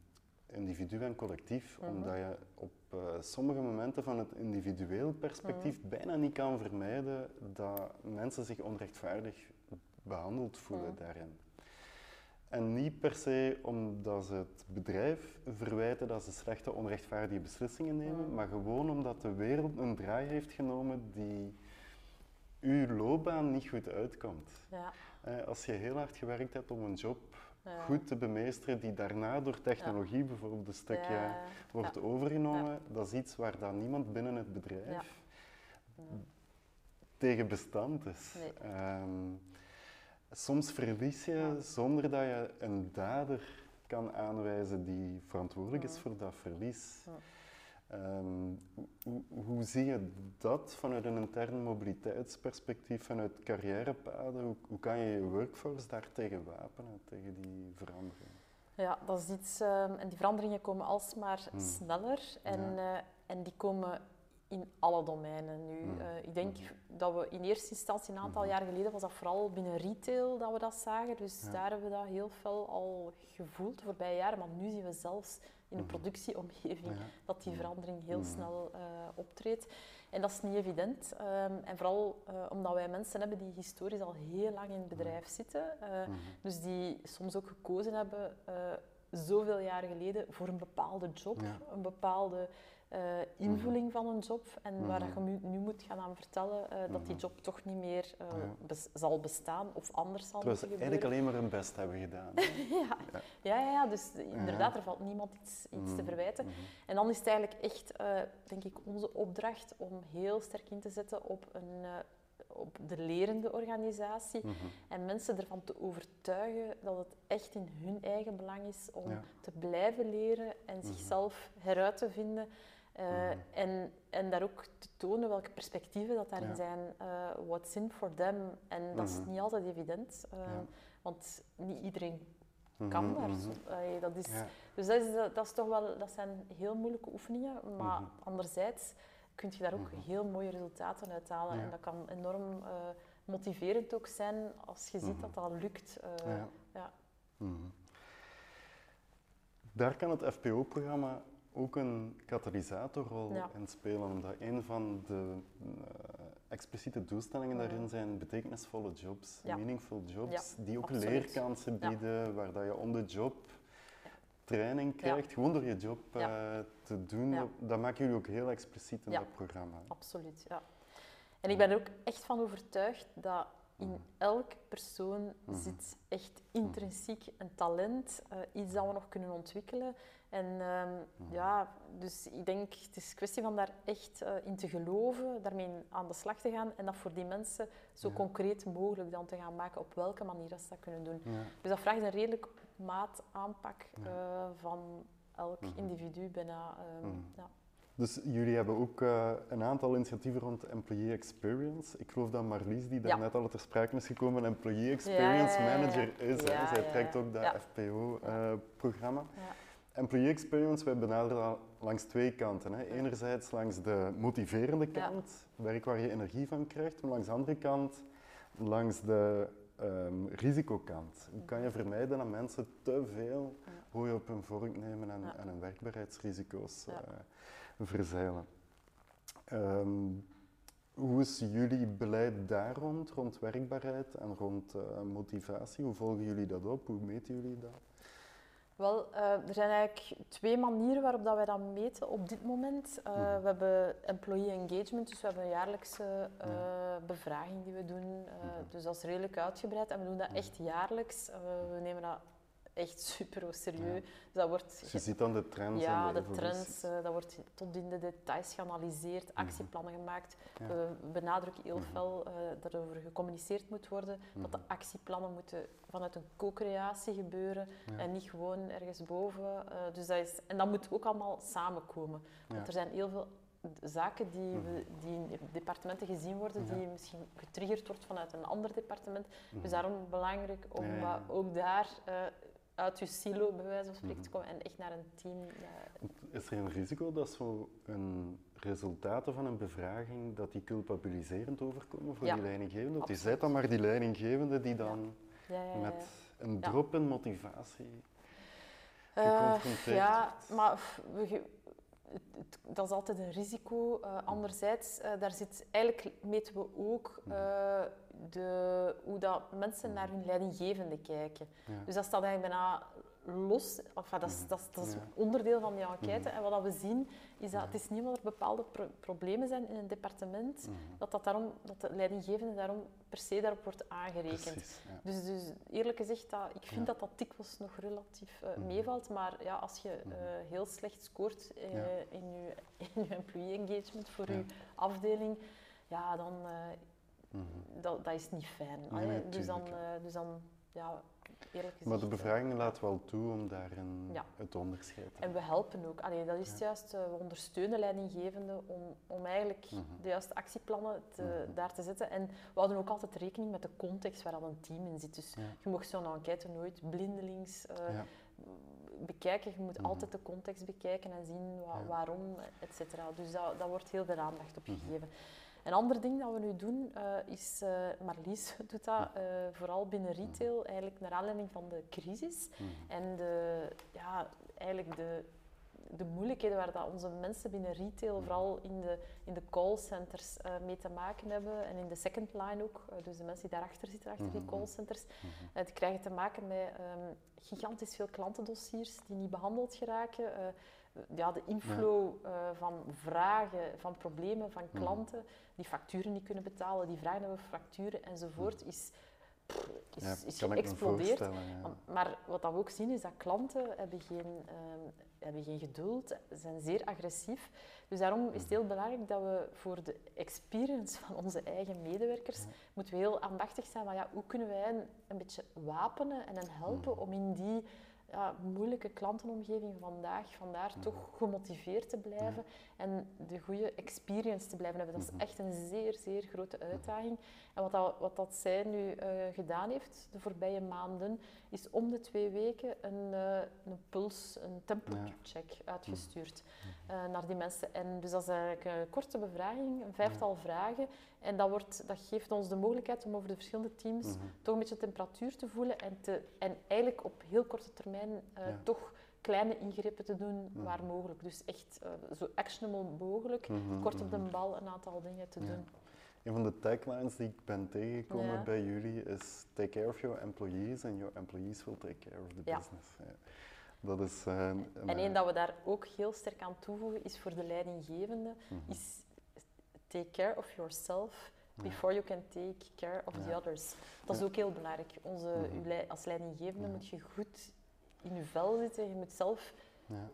individu en collectief? Mm -hmm. Omdat je op sommige momenten van het individueel perspectief mm. bijna niet kan vermijden dat mensen zich onrechtvaardig behandeld voelen daarin. En niet per se omdat ze het bedrijf verwijten dat ze slechte, onrechtvaardige beslissingen nemen, maar gewoon omdat de wereld een draai heeft genomen die uw loopbaan niet goed uitkomt. Ja. Eh, als je heel hard gewerkt hebt om een job goed te bemeesteren, die daarna door technologie bijvoorbeeld een stukje wordt overgenomen, dat is iets waar dan niemand binnen het bedrijf tegen bestand is. Ehm, soms verlies je zonder dat je een dader kan aanwijzen die verantwoordelijk is voor dat verlies. Ehm, hoe, hoe, zie je dat vanuit een intern mobiliteitsperspectief, vanuit carrièrepaden? Hoe, hoe kan je je workforce daartegen wapenen, tegen die verandering? Ja, dat is iets, um, en die veranderingen komen alsmaar hmm. sneller en, uh, en die komen in alle domeinen nu. Mm. Uh, ik denk mm. dat we in eerste instantie, een aantal mm. jaar geleden, was dat vooral binnen retail dat we dat zagen. Dus daar hebben we dat heel veel al gevoeld de voorbije jaren. Maar nu zien we zelfs in de productieomgeving dat die verandering heel snel uh, optreedt. En dat is niet evident. Um, en vooral uh, omdat wij mensen hebben die historisch al heel lang in het bedrijf zitten. Dus die soms ook gekozen hebben zoveel jaren geleden voor een bepaalde job, een bepaalde uh, invulling van een job. En waar je nu moet gaan aan vertellen uh, dat die job toch niet meer uh, bes zal bestaan of anders zal moeten gebeuren. eigenlijk alleen maar hun best hebben gedaan. [laughs] ja. Ja. ja. Ja, dus inderdaad, er valt niemand iets, iets te verwijten. En dan is het eigenlijk echt, denk ik, onze opdracht om heel sterk in te zetten op een op de lerende organisatie mhm. en mensen ervan te overtuigen dat het echt in hun eigen belang is om te blijven leren en mhm. zichzelf heruit te vinden Mhm. en, en daar ook te tonen welke perspectieven dat daarin zijn. what's in for them. En dat is niet altijd evident. Want niet iedereen kan daar. dat is, Dus dat, is, dat, is toch wel, dat zijn heel moeilijke oefeningen. Maar anderzijds kun je daar ook heel mooie resultaten uit halen. En dat kan enorm motiverend ook zijn als je ziet dat dat lukt. Daar kan het FPO-programma ook een katalysatorrol in spelen, omdat een van de uh, expliciete doelstellingen daarin zijn betekenisvolle jobs, meaningful jobs, die ook leerkansen bieden, waar dat je on the job training krijgt, gewoon door je job uh, te doen. Dat maken jullie ook heel expliciet in dat programma. Absoluut, ja. En ik ben er ook echt van overtuigd dat in mm. elke persoon mm-hmm. zit echt intrinsiek een talent, uh, iets dat we nog kunnen ontwikkelen. En um, ja, dus ik denk, het is een kwestie van daar echt uh, in te geloven, daarmee aan de slag te gaan en dat voor die mensen zo concreet mogelijk dan te gaan maken op welke manier dat ze dat kunnen doen. Dus dat vraagt een redelijk maat aanpak uh, van elk mm-hmm. individu bijna. Um, ja. Dus jullie hebben ook uh, een aantal initiatieven rond Employee Experience. Ik geloof dat Marlies, die daar net al ter sprake is gekomen, Employee Experience Manager is. Zij trekt ook dat FPO-programma. Uh, Employee Experience, wij benaderen dat langs twee kanten. Hè. Enerzijds langs de motiverende kant, werk waar je energie van krijgt, maar langs de andere kant langs de um, risicokant. Hoe kan je vermijden dat mensen te veel hooi op hun vork nemen en, en hun werkbaarheidsrisico's uh, verzeilen. Ehm, hoe is jullie beleid daar rond, rond werkbaarheid en rond uh, motivatie? Hoe volgen jullie dat op? Hoe meten jullie dat? Wel, uh, er zijn eigenlijk twee manieren waarop dat wij dat meten op dit moment. Uh, mm. We hebben employee engagement, dus we hebben een jaarlijkse uh, bevraging die we doen. Mm. Dus dat is redelijk uitgebreid en we doen dat echt jaarlijks. we nemen dat echt super serieus. Dus dat wordt dus je ziet dan de trends Ja, de, trends. Uh, dat wordt tot in de details geanalyseerd, mhm. actieplannen gemaakt. We benadrukken heel mhm. veel uh, dat er over gecommuniceerd moet worden, dat de mhm. actieplannen moeten vanuit een co-creatie gebeuren en niet gewoon ergens boven. Uh, dus dat is, en dat moet ook allemaal samenkomen. Want er zijn heel veel zaken die, die in departementen gezien worden, die misschien getriggerd wordt vanuit een ander departement. Dus daarom belangrijk om ook daar uit je silo, bij wijze van spreken, te mhm. komen en echt naar een team. Is er een risico dat zo een resultaten van een bevraging, dat die culpabiliserend overkomen voor die leidinggevende? Want je zijt dan maar die leidinggevende die dan ja. met een drop in motivatie uh, geconfronteerd Ja, maar we, dat is altijd een risico. Uh, anderzijds, uh, daar zit, eigenlijk meten we ook uh, de, hoe dat mensen naar hun leidinggevende kijken. Dus dat staat eigenlijk bijna los, enfin, dat, is, dat, is, dat is onderdeel van die enquête. En wat we zien, is dat het is niet omdat er bepaalde problemen zijn in een departement, dat, dat, daarom, dat de leidinggevende daarom per se daarop wordt aangerekend. dus, dus eerlijk gezegd, dat, ik vind dat dat dikwijls nog relatief uh, meevalt, maar ja, als je uh, heel slecht scoort uh, in, je, [laughs] in je employee engagement voor je afdeling, ja, dan... Dat, dat is niet fijn. Nee, dus, dan, dus dan ja, maar de bevragingen laten wel toe om daarin het onderscheid te En we helpen ook. Allee, dat is ja. juist, uh, we ondersteunen leidinggevenden om, om eigenlijk mhm. de juiste actieplannen te, mhm. daar te zetten. En we houden ook altijd rekening met de context waar al een team in zit. Dus je mag zo'n enquête nooit blindelings uh, bekijken. Je moet mhm. altijd de context bekijken en zien waarom, et cetera. Dus dat, dat wordt heel veel aandacht op gegeven. Een ander ding dat we nu doen uh, is, uh, Marlies [laughs] doet dat uh, vooral binnen retail, eigenlijk naar aanleiding van de crisis. Mm. En de, ja, eigenlijk de, de moeilijkheden waar dat onze mensen binnen retail, vooral in de, in de callcenters, mee te maken hebben. En in de second line ook, dus de mensen die daarachter zitten, achter die mm-hmm. callcenters, mm die krijgen te maken met um, gigantisch veel klantendossiers die niet behandeld geraken ja, de inflow uh, van vragen, van problemen van mhm. klanten die facturen niet kunnen betalen, die vragen over facturen enzovoort, mhm. is, pff, is, ja, is geëxplodeerd. Maar wat we ook zien is dat klanten hebben geen, uh, hebben geen geduld, zijn zeer agressief. Dus daarom is het heel belangrijk dat we voor de experience van onze eigen medewerkers, moeten we heel aandachtig zijn van ja, hoe kunnen wij hen een beetje wapenen en hen helpen mhm. om in die ja, moeilijke klantenomgeving vandaag, vandaar Mhm. toch gemotiveerd te blijven en de goede experience te blijven hebben. Dat Mhm. is echt een zeer, zeer grote uitdaging. En wat dat, wat dat zij nu eh, gedaan heeft de voorbije maanden, is om de twee weken een, eh, een puls, een temperature check uitgestuurd Mhm. eh, naar die mensen. En dus dat is eigenlijk een korte bevraging, een vijftal vragen. En dat, wordt, dat geeft ons de mogelijkheid om over de verschillende teams Mhm. toch een beetje temperatuur te voelen en, te, en eigenlijk op heel korte termijn Ja. toch kleine ingrepen te doen Mhm. waar mogelijk. Dus echt zo actionable mogelijk, Mhm, kort op de bal een aantal dingen te Ja. doen. Een van de taglines die ik ben tegengekomen Ja. bij jullie is take care of your employees and your employees will take care of the Ja. business. Ja. Dat is... eh, En één dat we daar ook heel sterk aan toevoegen is voor de leidinggevende, Mhm. is take care of yourself before you can take care of the others. Dat is ook heel belangrijk. Onze, Mhm. als leidinggevende Ja. moet je goed in je vel zitten. Je moet zelf, Ja.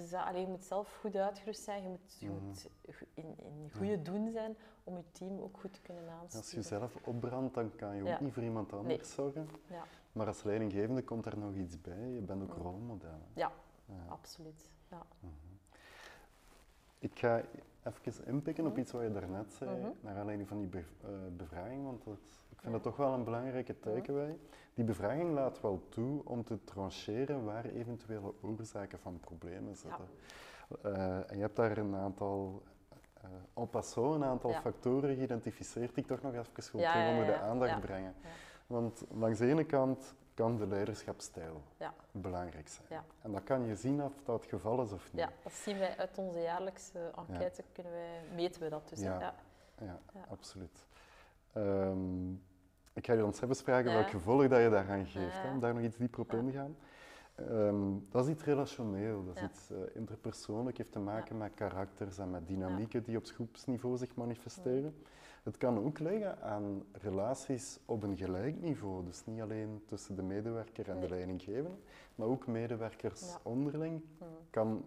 za- allee, je moet zelf goed uitgerust zijn. Je moet, je Mhm. moet in, in goede doen zijn om je team ook goed te kunnen Als je aansturen. zelf opbrandt, dan kan je ook Ja. niet voor iemand anders zorgen. Ja, Maar als leidinggevende komt er nog iets bij. Je bent ook Mhm. rolmodellen. Ja. Ja. absoluut. Ja. Ik ga even inpikken op Mhm. iets wat je daarnet zei, Mhm. naar aanleiding van die bev- eh, bevraging, want dat, vind dat toch wel een belangrijke takeaway. Die bevraging laat wel toe om te trancheren waar eventuele oorzaken van problemen zitten. Eh, en je hebt daar een aantal, eh en passant, een aantal Ja. factoren geïdentificeerd die ik toch nog even wil Ja, ja, onder de aandacht brengen. Want langs de ene kant kan de leiderschapsstijl Ja. belangrijk zijn. En dat kan je zien of dat het geval is of niet. ja, dat zien wij uit onze jaarlijkse enquête, kunnen wij, meten we dat dus. hè. Ja. Ja. Ja, Ja. absoluut. Ehm, ik ga je dan zelfs vragen Ja. welk gevolg dat je daaraan geeft, hè, om daar nog iets dieper op in te gaan. Ehm, dat is iets relationeel, dat is iets eh, interpersoonlijk, heeft te maken met karakters en met dynamieken die op groepsniveau zich manifesteren. Het kan ook liggen aan relaties op een gelijk niveau, dus niet alleen tussen de medewerker en de leidinggevende, maar ook medewerkers onderling. Hmm. Kan,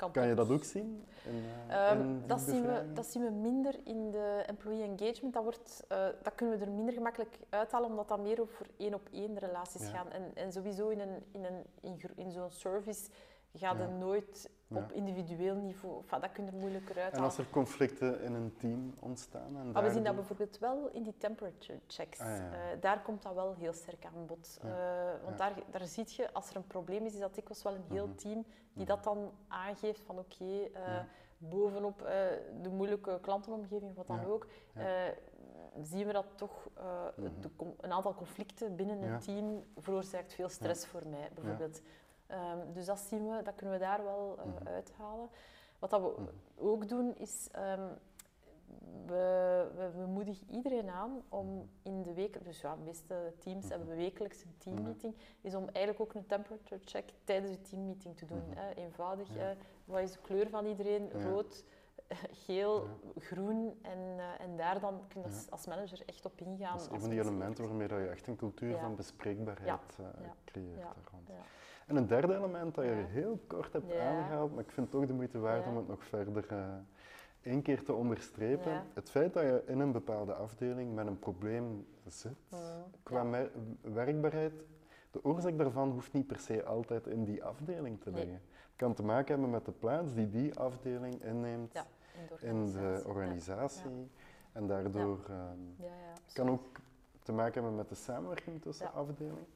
Kan, kan je dat ook zien? In, eh, Ehm, in dat, zien we, dat zien we minder in de employee engagement. Dat, wordt, eh, dat kunnen we er minder gemakkelijk uithalen, omdat dat meer over één op één relaties Ja. gaan. En, en sowieso in, een, in, een, in, in zo'n service gaat Ja. het nooit Ja. op individueel niveau. Enfin, dat kun je er moeilijker En uithalen. als er conflicten in een team ontstaan? En Maar we zien dat bijvoorbeeld wel in die temperature checks. Ah, ja. Eh, daar komt dat wel heel sterk aan bod. Eh, want daar, daar zie je, als er een probleem is, is dat dikwijls wel een heel Mhm. team die Mhm. dat dan aangeeft van oké, eh, bovenop de moeilijke klantenomgeving, wat dan ook, zien we dat toch Mhm. de een aantal conflicten binnen Ja. een team veroorzaakt veel stress voor mij, bijvoorbeeld. Ehm, dus dat zien we, dat kunnen we daar wel eh, Mhm. uithalen. Wat dat we Mhm. ook doen, is ehm, we, we, we moedigen iedereen aan om in de week, dus ja, de meeste teams Mhm. hebben we wekelijks een teammeeting, is om eigenlijk ook een temperature check tijdens de teammeeting te doen. Mhm. hè. Eenvoudig, Ja. wat is de kleur van iedereen? Ja. Rood, [laughs] geel, Ja. groen. En, eh, en daar dan kun je Ja. als, manager echt op ingaan. Dat is een van die elementen waarmee dat je echt een cultuur Ja. van bespreekbaarheid eh, creëert rond. Ja. En een derde element dat je Ja. heel kort hebt Ja. aangehaald, maar ik vind het toch de moeite waard Ja. om het nog verder eh één keer te onderstrepen. Ja. Het feit dat je in een bepaalde afdeling met een probleem zit, Mhm. qua Ja. werkbaarheid, de oorzaak daarvan hoeft niet per se altijd in die afdeling te Nee. liggen. Het kan te maken hebben met de plaats die die afdeling inneemt Ja, in de in de organisatie. organisatie. En daardoor ehm, Ja, ja, ja, het kan ook te maken hebben met de samenwerking tussen Ja. afdelingen.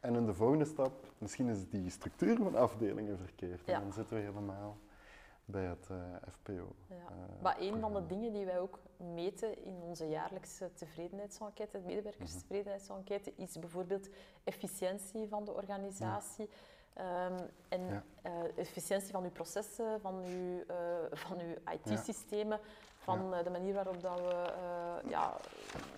En in de volgende stap, misschien is die structuur van afdelingen verkeerd. Ja. En dan zitten we helemaal bij het eh, FPO. Ja. eh, maar een van de dingen die wij ook meten in onze jaarlijkse tevredenheidsenquête, de medewerkerstevredenheidsenquête, is bijvoorbeeld efficiëntie van de organisatie. Ehm, en Ja. eh, efficiëntie van uw processen, van uw, van uw IT-systemen, van de manier waarop dat we ja,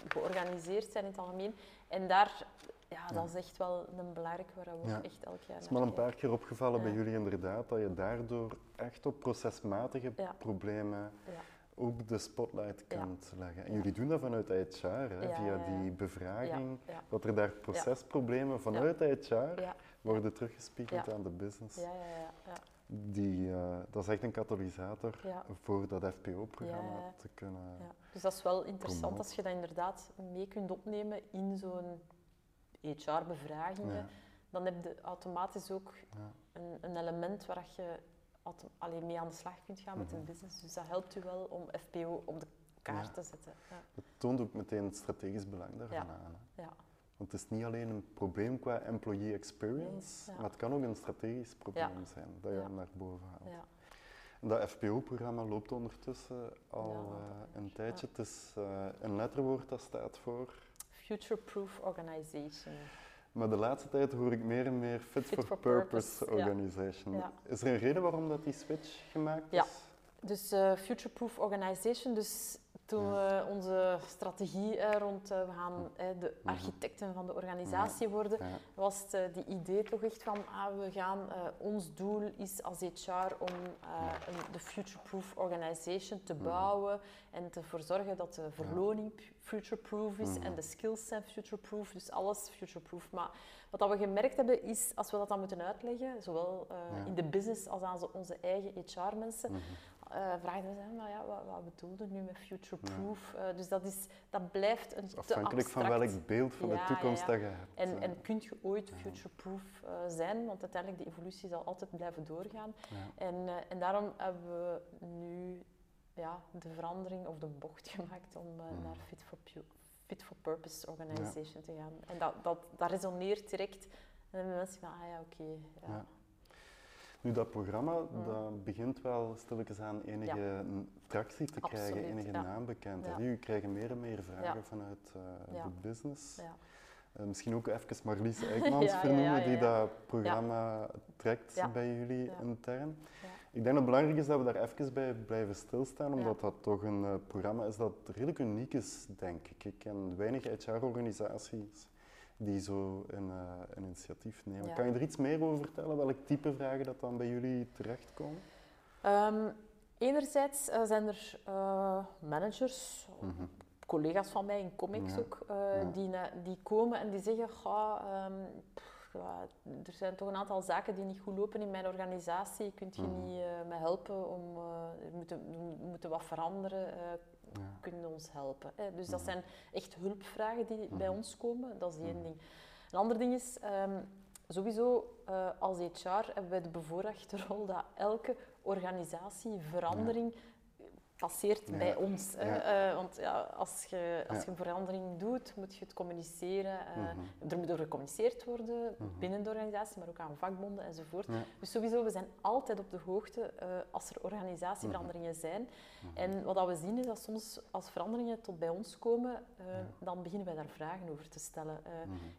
georganiseerd zijn in het algemeen. En daar, ja, dat is echt wel een belangrijk waar we Ja. echt elk jaar Het is al een paar keer opgevallen bij jullie inderdaad, dat je daardoor echt op procesmatige Ja. problemen Ja. ook de spotlight kunt leggen. En jullie doen dat vanuit HR, hè, via die bevraging, dat er daar procesproblemen vanuit HR worden teruggespiegeld aan de business. Ja, ja, ja, ja. Die, eh, dat is echt een katalysator voor dat FPO-programma te kunnen. Ja, dus dat is wel interessant Promoten. als je dat inderdaad mee kunt opnemen in zo'n HR-bevragingen. Ja. dan heb je automatisch ook een, een, element waar je alleen mee aan de slag kunt gaan met een mhm. business. Dus dat helpt u wel om FPO op de kaart te zetten. Ja. Het toont ook meteen het strategisch belang daarvan aan. Ja. Want het is niet alleen een probleem qua employee experience, maar het kan ook een strategisch probleem zijn dat je naar boven haalt. Dat FPO-programma loopt ondertussen al uh, een tijdje. Het is uh, een letterwoord dat staat voor... Future Proof Organization. Maar de laatste tijd hoor ik meer en meer Fit, for, Purpose, Organization. Is er een reden waarom dat die switch gemaakt is? Ja, dus uh, Future Proof Organization, dus toen we onze strategie rond uh, we gaan de mhm. architecten van de organisatie worden, was het die idee toch echt van ah, we gaan, ons doel is als HR om de future-proof organization te mhm. bouwen en ervoor zorgen dat de verloning future-proof is en mhm. de skills zijn future-proof, dus alles future-proof. Maar wat we gemerkt hebben is, als we dat dan moeten uitleggen, zowel in de business als aan onze eigen HR-mensen, uh, vragen ze, maar ja, wat, wat bedoelde nu met future-proof? Uh, dus dat, is, dat blijft een te Afhankelijk van welk beeld van de toekomst dat je hebt. En, en kun je ooit future-proof uh, zijn, want uiteindelijk de evolutie zal altijd blijven doorgaan. En, en daarom hebben we nu ja, de verandering of de bocht [laughs] gemaakt om naar Fit for, Fit for Purpose Organization te gaan. En dat, dat, dat resoneert direct. En dan hebben mensen van, ah ja, oké. ja. Nu, dat programma dat begint wel stilletjes aan enige tractie te krijgen, enige ja. naambekendheid. Ja. U krijgen meer en meer vragen vanuit uh, de business. Uh, misschien ook even Marlies [laughs] Eijkmans vernoemen, die dat programma trekt bij jullie intern. Ik denk dat het belangrijk is dat we daar even bij blijven stilstaan, omdat dat toch een uh, programma is dat redelijk uniek is, denk ik. Ik ken weinig HR-organisaties die zo een, uh, een initiatief nemen. Kan je er iets meer over vertellen? Welk type vragen dat dan bij jullie terechtkomen? Um, enerzijds uh, zijn er uh, managers, mm collega's van mij in comics ook, die, die komen en die zeggen, um, ja, er zijn toch een aantal zaken die niet goed lopen in mijn organisatie. Kunt je mm niet me helpen om, we moeten, we moeten wat veranderen ja. kunnen ons helpen. Hè. Dus dat zijn echt hulpvragen die bij ons komen, dat is één ding. Een ander ding is, um, sowieso uh, als HR hebben wij de bevoorrechte rol dat elke organisatie verandering passeert bij ons. Uh, want ja, als, je, als je een verandering doet, moet je het communiceren. Uh, Er moet over gecommuniceerd worden mhm. binnen de organisatie, maar ook aan vakbonden enzovoort. Dus sowieso, we zijn altijd op de hoogte uh, als er organisatieveranderingen mhm. zijn. En wat we zien is dat soms als veranderingen tot bij ons komen, dan beginnen wij daar vragen over te stellen.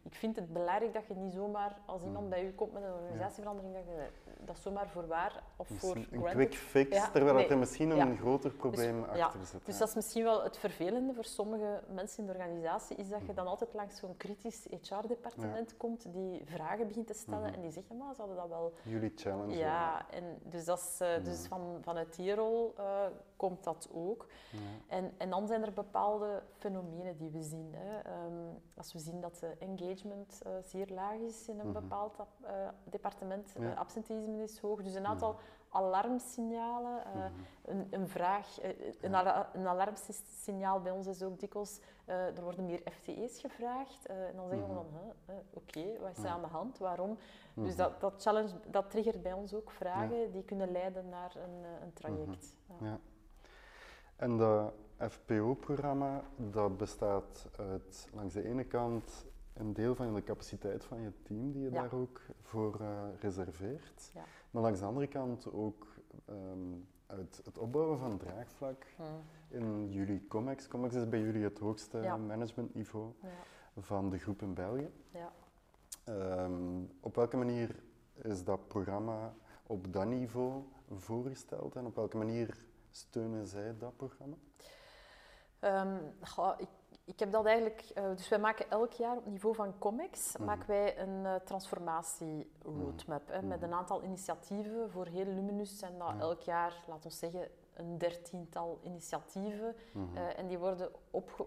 Ik vind het belangrijk dat je niet zomaar, als iemand bij u komt met een organisatieverandering, dat je dat zomaar voor waar of voor Een quick fix, terwijl er misschien een groter probleem dus, achter zit. Dus dat is misschien wel het vervelende voor sommige mensen in de organisatie, is dat je dan altijd langs zo'n kritisch HR-departement komt die vragen begint te stellen mhm. en die zeggen, maar ze hadden dat wel... Jullie challenge. Ja, en dus, dat is, uh, dus van, vanuit die rol uh, komt dat ook. En, en dan zijn er bepaalde fenomenen die we zien. Hè. Um, als we zien dat de engagement uh, zeer laag is in een bepaald departement, absenteeisme is hoog, dus een aantal alarmsignalen. Uh, een, een, vraag, uh, een, een, alarmsignaal bij ons is ook dikwijls, uh, er worden meer FTE's gevraagd. en dan zeggen we mhm. van, oké, wat is er aan de hand, waarom? Dus mhm. dat, dat, challenge, dat triggert bij ons ook vragen die kunnen leiden naar een, een traject. Mhm. Ja. En dat FPO-programma, dat bestaat uit langs de ene kant een deel van de capaciteit van je team die je daar ook voor reserveert. Maar langs de andere kant ook um, uit het opbouwen van draagvlak in jullie COMEX. COMEX is bij jullie het hoogste managementniveau van de groep in België. Ja. Um, op welke manier is dat programma op dat niveau voorgesteld en op welke manier steunen zij dat programma? Um, ik ik heb dat eigenlijk, uh, dus wij maken elk jaar op niveau van COMEX mm. maken wij een uh, transformatie-roadmap mm. met een aantal initiatieven. Voor heel Luminus zijn dat elk jaar, laten we zeggen, een dertiental initiatieven. Mm-hmm. Uh, en die worden opge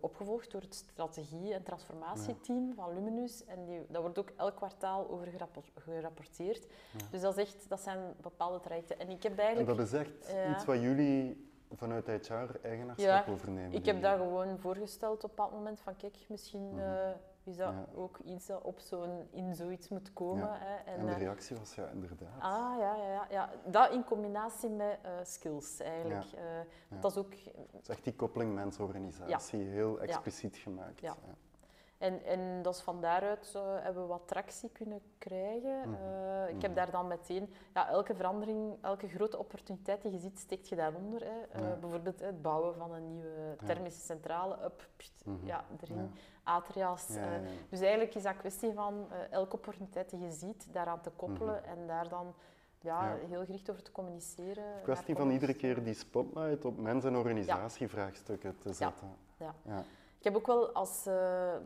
opgevolgd door het strategie- en transformatieteam van Luminus. En die, dat wordt ook elk kwartaal over gerapporteerd. Dus dat, is echt, dat zijn bepaalde trajecten. En ik heb eigenlijk... En dat is echt iets wat jullie vanuit HR eigenaarschap overnemen? Ik heb dat gewoon voorgesteld op dat moment van kijk, misschien uh, is dat ook iets dat op zo'n, in zoiets moet komen. Hè, en, en, de reactie was ja, inderdaad. Ah ja, ja, ja, ja. dat in combinatie met skills eigenlijk. Dat is ook... Het is echt die koppeling mens-organisatie heel expliciet gemaakt. Ja. En, en dat is van daaruit uh, hebben we wat tractie kunnen krijgen. Mhm. Eh, ik heb mhm. daar dan meteen, ja, elke verandering, elke grote opportuniteit die je ziet, steekt je daaronder. Hè. Uh, bijvoorbeeld het bouwen van een nieuwe thermische centrale, up, mhm. ja, erin, atria's. dus eigenlijk is dat kwestie van elke opportuniteit die je ziet, daaraan te koppelen en daar dan ja, heel gericht over te communiceren. Kwestie van iedere keer die spotlight op mens- en organisatievraagstukken te zetten. ja. Ik heb ook wel als uh,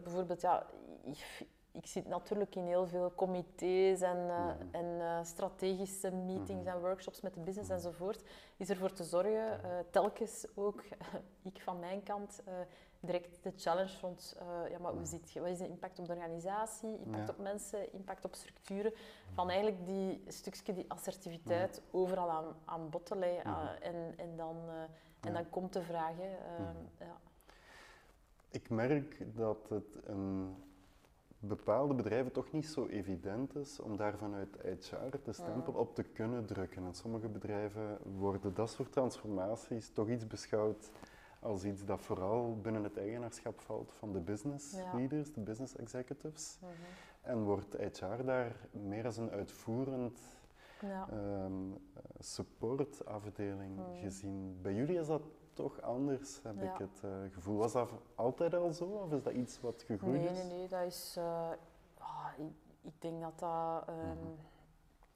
bijvoorbeeld, ja, ik, ik, zit natuurlijk in heel veel comité's en, uh, en uh, strategische meetings en workshops met de business enzovoort. Is ervoor te zorgen, telkens ook [laughs] ik van mijn kant, direct de challenge rond ja, maar hoe zit je, wat is de impact op de organisatie, impact op mensen, impact op structuren. Van eigenlijk die stukje, die assertiviteit overal aan, aan bod te leggen. en, en, dan, en dan komt de vraag. Hè, ja. Ik merk dat het een bepaalde bedrijven toch niet zo evident is om daar vanuit HR de stempel op te kunnen drukken. En sommige bedrijven worden dat soort transformaties toch iets beschouwd als iets dat vooral binnen het eigenaarschap valt van de business leaders, de business executives. Mhm. En wordt HR daar meer als een uitvoerend ja. um, supportafdeling mhm. gezien. Bij jullie is dat toch anders, heb ik het uh, gevoel. Was dat altijd al zo of is dat iets wat gegroeid nee, is? Nee, nee, dat is... Uh, oh, ik, ik, denk dat dat... Um, mm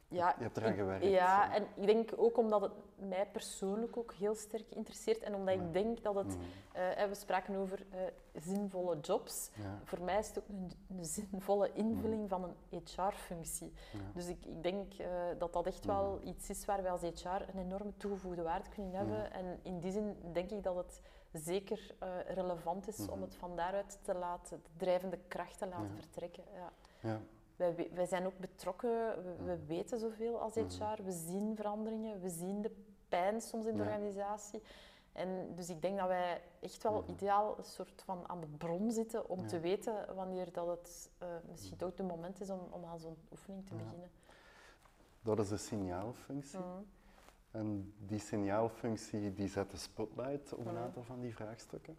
ja, je hebt eraan gewerkt. Ja, en ik denk ook omdat het mij persoonlijk ook heel sterk interesseert en omdat ik denk dat het, uh, we spraken over uh, zinvolle jobs. Voor mij is het ook een, een zinvolle invulling mm. van een HR-functie. Dus ik, ik denk uh, dat dat echt wel mm. iets is waar wij als HR een enorme toegevoegde waarde kunnen hebben. En in die zin denk ik dat het zeker relevant is om mm-hmm. het van daaruit te laten, de drijvende kracht te laten vertrekken. Ja wij, wij zijn ook betrokken, we, mm. weten zoveel als HR, mm. we zien veranderingen, we zien de pijn soms in de organisatie. En dus ik denk dat wij echt wel mm. ideaal een soort van aan de bron zitten om te weten wanneer dat het uh, misschien ook het moment is om, om aan zo'n oefening te beginnen. Dat is de signaalfunctie. En die signaalfunctie die zet de spotlight op een aantal van die vraagstukken.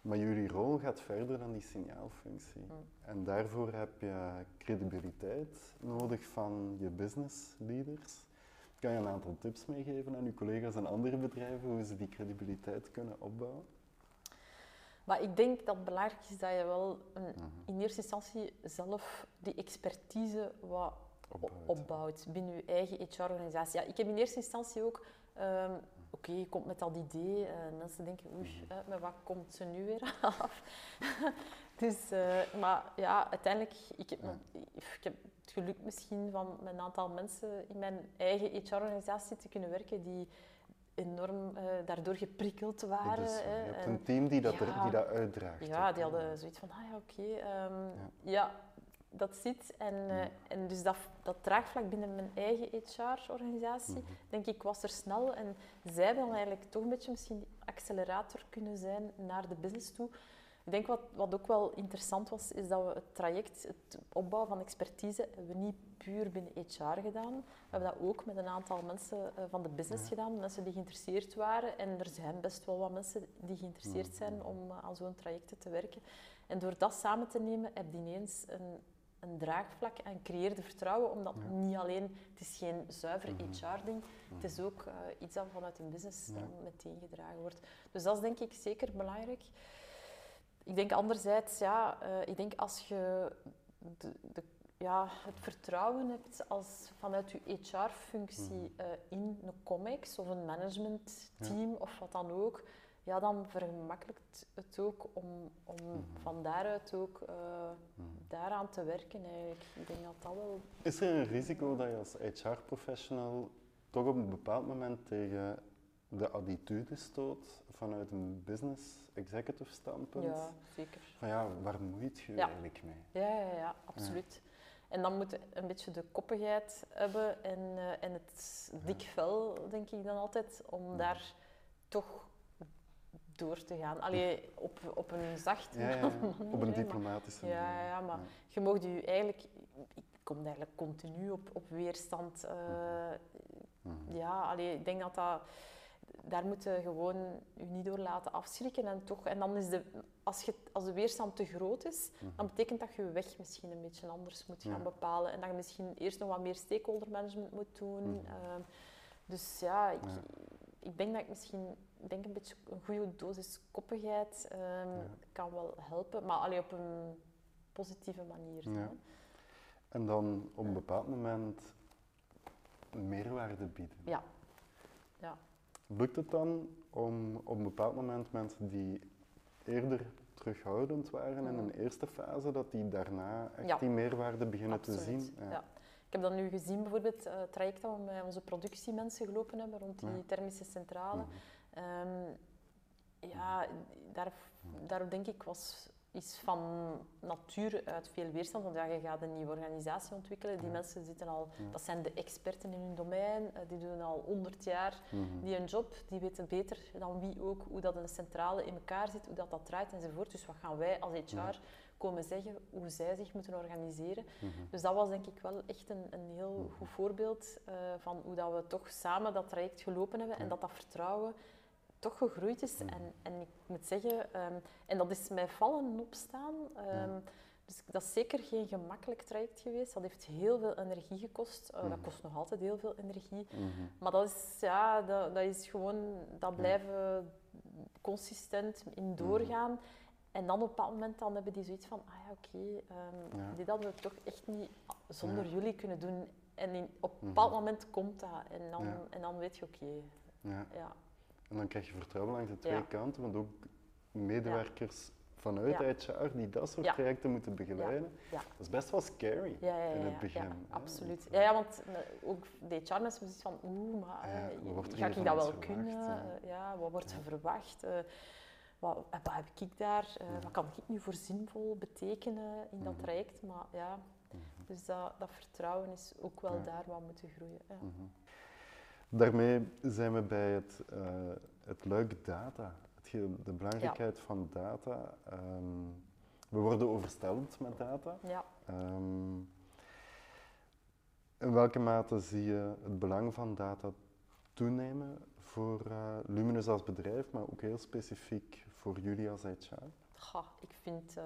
Maar jullie rol gaat verder dan die signaalfunctie. Mm. En daarvoor heb je credibiliteit nodig van je business leaders. Kan je een aantal tips meegeven aan je collega's en andere bedrijven hoe ze die credibiliteit kunnen opbouwen? Maar ik denk dat het belangrijk is dat je wel een, mhm. in eerste instantie zelf die expertise wat opbouwt, opbouwt binnen je eigen HR-organisatie. Ja, ik heb in eerste instantie ook um, oké, je komt met dat idee en mensen denken, oei, maar wat komt ze nu weer [laughs] af? dus, uh, maar ja, uiteindelijk, ik heb, ik heb het geluk misschien van met een aantal mensen in mijn eigen HR-organisatie te kunnen werken die enorm uh, daardoor geprikkeld waren. Dus, je hebt een team die dat, er, die dat uitdraagt. Ja, die hadden zoiets van, ah ja, oké. Okay, um, ehm, ja. ja dat zit. En, uh, en dus dat, dat draagvlak binnen mijn eigen HR-organisatie, mm -hmm. denk ik, was er snel. En zij hebben dan eigenlijk toch een beetje misschien accelerator kunnen zijn naar de business toe. Ik denk wat, wat ook wel interessant was, is dat we het traject, het opbouwen van expertise, hebben we niet puur binnen HR gedaan. We hebben dat ook met een aantal mensen uh, van de business gedaan, mensen die geïnteresseerd waren. En er zijn best wel wat mensen die geïnteresseerd zijn om uh, aan zo'n trajecten te werken. En door dat samen te nemen, heb je ineens een een draagvlak en creëerde vertrouwen, omdat niet alleen, het is geen zuiver mhm. HR-ding, het is ook uh, iets dat vanuit een business ja. meteen gedragen wordt. Dus dat is denk ik zeker belangrijk. Ik denk anderzijds, ja, uh, ik denk als je de, de, ja, het vertrouwen hebt als vanuit je HR-functie mhm. eh, in een comics of een managementteam ja. of wat dan ook, ja, dan vergemakkelijkt het ook om, om mm van daaruit ook uh, daaraan te werken eigenlijk. Ik denk dat dat wel... Is er een risico dat je als HR-professional toch op een bepaald moment tegen de attitude stoot vanuit een business executive standpunt? Ja, zeker. Van ja, waar moet je eigenlijk mee? Ja, ja, ja absoluut. En dan moet je een beetje de koppigheid hebben en, uh, en het dik vel, denk ik dan altijd, om daar toch door te gaan. Allee, op, op een zachte Ja, ja, ja. [laughs] manier. Op een maar- diplomatische Ja, manier. ja, maar Ja. je mocht je eigenlijk... Ik kom eigenlijk continu op, op weerstand. eh, Mhm. ja, allee, ik denk dat dat... Daar moet je gewoon je niet door laten afschrikken. En, toch, en dan is de, als, je, als de weerstand te groot is, dan betekent dat je je weg misschien een beetje anders moet gaan Mhm. Bepalen. En dat je misschien eerst nog wat meer stakeholder management moet doen. Mhm. Ehm, dus ja, ik, ik denk dat ik misschien denk een beetje een goede dosis koppigheid Ja. kan wel helpen. Maar allee, op een positieve manier. Ja. En dan op een bepaald moment meerwaarde bieden. Ja. Ja. Lukt het dan om op een bepaald moment mensen die eerder terughoudend waren in Mhm. een eerste fase, dat die daarna echt Ja. die meerwaarde beginnen te zien? Ja. Ik heb dat nu gezien, bijvoorbeeld eh, het traject dat we met onze productiemensen gelopen hebben rond die thermische centrale. Mhm. Ehm, ja, daar, daar denk ik was is van nature uit veel weerstand. Want ja, je gaat een nieuwe organisatie ontwikkelen. Die Ja. mensen zitten al, Ja. dat zijn de experten in hun domein. eh, die doen al 100 jaar Mhm. die een job. Die weten beter dan wie ook hoe dat een centrale in elkaar zit, hoe dat, dat draait enzovoort. Dus wat gaan wij als HR Ja. komen zeggen hoe zij zich moeten organiseren? Mhm. Dus dat was denk ik wel echt een, een heel Mhm. goed voorbeeld eh, van hoe dat we toch samen dat traject gelopen hebben en dat dat vertrouwen toch gegroeid is. Mhm. En, en ik moet zeggen, ehm, en dat is mij vallen en opstaan. ehm. Dus dat is zeker geen gemakkelijk traject geweest. Dat heeft heel veel energie gekost. Eh, Dat Mhm. kost nog altijd heel veel energie. Mhm. Maar dat is, ja, dat, dat is gewoon, dat blijven consistent in doorgaan. En dan op een bepaald moment dan hebben die zoiets van, ah ja, oké, ehm, Ja. dit hadden we toch echt niet zonder Ja. jullie kunnen doen. En in, op een bepaald moment komt dat. En dan, en dan weet je, oké, Ja. ja. En dan krijg je vertrouwen langs de twee Ja. kanten, want ook medewerkers vanuit. HR die dat soort trajecten moeten begeleiden, dat is best wel scary in het begin. absoluut. Ja, ja, want eh, ook de HR-mensen zoiets van, oeh, maar eh, ga ik dat wel kunnen? ja. Eh, wat wordt er verwacht? Eh, wat, eh, wat heb ik daar? Eh. Wat kan ik nu voor zinvol betekenen in dat Mhm. traject? Maar ja, Mhm. dus dat, dat vertrouwen is ook wel daar wat moeten groeien. Ja. Daarmee zijn we bij het, eh, het luik data, het de belangrijkheid van data. Ehm, we worden overstelpt met data. Ja. Ehm, in welke mate zie je het belang van data toenemen voor eh, Luminous als bedrijf, maar ook heel specifiek voor jullie als HR? Goh, ik vind eh,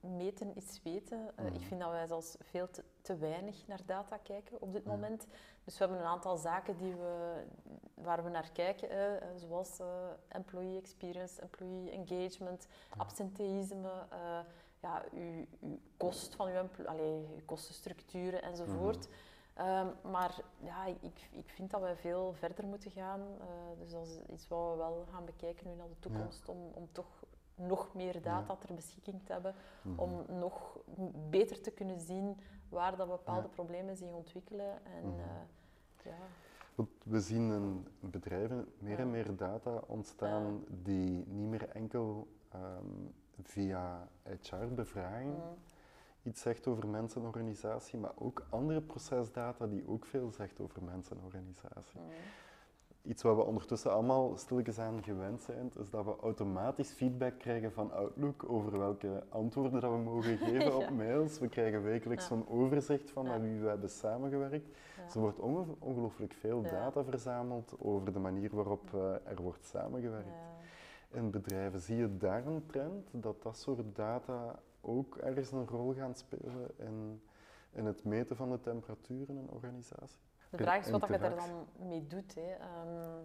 meten is weten. Eh, Mhm. Ik vind dat wij zelfs veel te, te weinig naar data kijken op dit moment. Dus we hebben een aantal zaken die we, waar we naar kijken, eh, zoals eh, employee experience, employee engagement, absenteïsme, eh, ja, uw, uw kost van uw, allee, uw kostenstructuren enzovoort. Ehm, maar ja, ik, ik vind dat we veel verder moeten gaan. Dus dat is iets wat we wel gaan bekijken nu naar de toekomst, om, om toch nog meer data ter beschikking te hebben, Mhm. om nog beter te kunnen zien waar dat bepaalde problemen zich ontwikkelen. En, Mhm. eh, ja. Want we zien in bedrijven meer en meer data ontstaan die niet meer enkel ehm, via HR-bevraging Mm. iets zegt over mensen en organisatie, maar ook andere procesdata die ook veel zegt over mensen en organisatie. Mm. Iets wat we ondertussen allemaal stilletjes aan gewend zijn, is dat we automatisch feedback krijgen van Outlook over welke antwoorden dat we mogen [laughs] geven op Ja. mails. We krijgen wekelijks Ja. zo'n overzicht van Ja. met wie we hebben samengewerkt. Dus er wordt onge- ongelooflijk veel data verzameld over de manier waarop eh, er wordt samengewerkt. In bedrijven zie je daar een trend dat dat soort data ook ergens een rol gaan spelen in, in het meten van de temperatuur in een organisatie? De vraag is wat dat je daar interactie. dan mee doet. Hè. Ehm,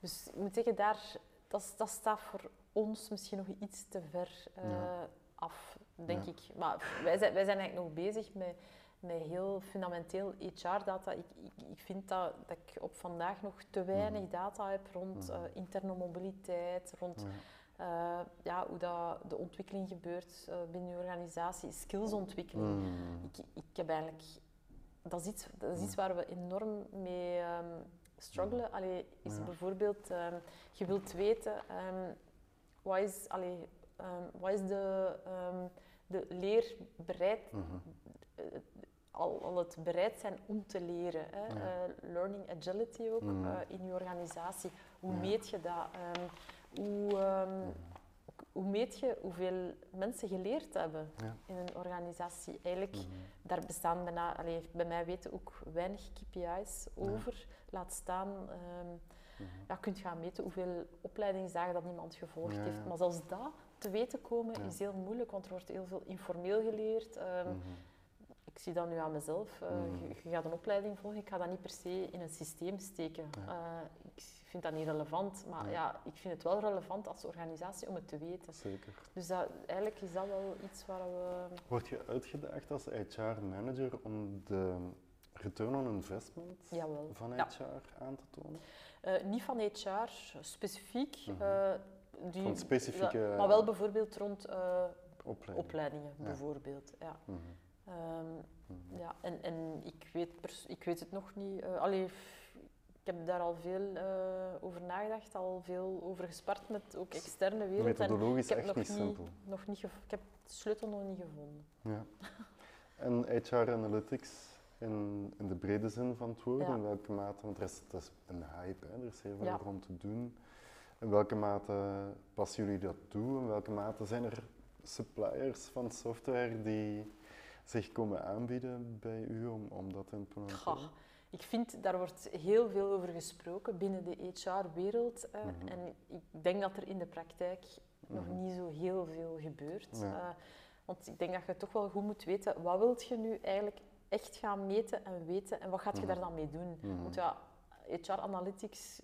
dus ik moet zeggen, daar, dat, dat staat voor ons misschien nog iets te ver eh, Ja. af, denk Ja. ik. Maar wij zijn, wij zijn eigenlijk nog bezig met, met heel fundamenteel HR-data. Ik, ik, ik vind dat, dat ik op vandaag nog te weinig Mhm. data heb rond Mhm. eh, interne mobiliteit, rond Ja. eh, ja, hoe dat de ontwikkeling gebeurt binnen je organisatie, skillsontwikkeling. Mm. Ik, ik heb eigenlijk... Dat is iets, dat is iets waar we enorm mee ehm struggelen. Allee, is Ja. bijvoorbeeld, ehm, je wilt weten, ehm, wat, is, allee, wat is de, de leerbereid... Mhm. eh, al, al het bereid zijn om te leren. Hè. Ja. Eh, learning agility ook eh, in je organisatie. Hoe Ja. meet je dat? Hoe, hoe meet je hoeveel mensen geleerd hebben Ja. in een organisatie? Eigenlijk, Mhm. daar bestaan bijna, allee, bij mij weten ook weinig KPI's over. Laat staan, ehm Mhm. ja, je kunt gaan meten hoeveel opleidingsdagen dat iemand gevolgd Ja, heeft. Maar zelfs dat te weten komen is heel moeilijk, want er wordt heel veel informeel geleerd. Ehm, Mhm. Ik zie dat nu aan mezelf. Eh, Mhm. je, je gaat een opleiding volgen, ik ga dat niet per se in een systeem steken. Eh, ik vind dat niet relevant, maar Ja. ja. ik vind het wel relevant als organisatie om het te weten. Zeker. Dus dat, eigenlijk is dat wel iets waar we... Word je uitgedaagd als HR-manager om de return on investment Jawel. van Ja. HR aan te tonen? Eh, niet van HR specifiek. Mhm. eh, die, Van specifieke- ja, maar wel bijvoorbeeld rond eh, Opleiding. opleidingen, Ja. bijvoorbeeld. Ja. Mhm. Ehm, Mhm. ja, en, en ik, weet ik weet het nog niet. allee, ik heb daar al veel eh, over nagedacht, al veel over gespart met ook externe wereld. En Methodologisch ik heb echt nog niet simpel. nog niet ik heb de sleutel nog niet gevonden. Ja. En HR Analytics in, in de brede zin van het woord, Ja. in welke mate, want er is, het is een hype, hè, er is heel veel Ja. rond te doen. In welke mate passen jullie dat toe? In welke mate zijn er suppliers van software die zich komen aanbieden bij u om, om dat te implementeren? Ik vind, daar wordt heel veel over gesproken binnen de HR-wereld. eh, Mhm. En ik denk dat er in de praktijk nog Mhm. niet zo heel veel gebeurt. Ja. Eh, want ik denk dat je toch wel goed moet weten, wat wilt je nu eigenlijk echt gaan meten en weten en wat gaat je Mhm. daar dan mee doen? Want ja, HR-analytics,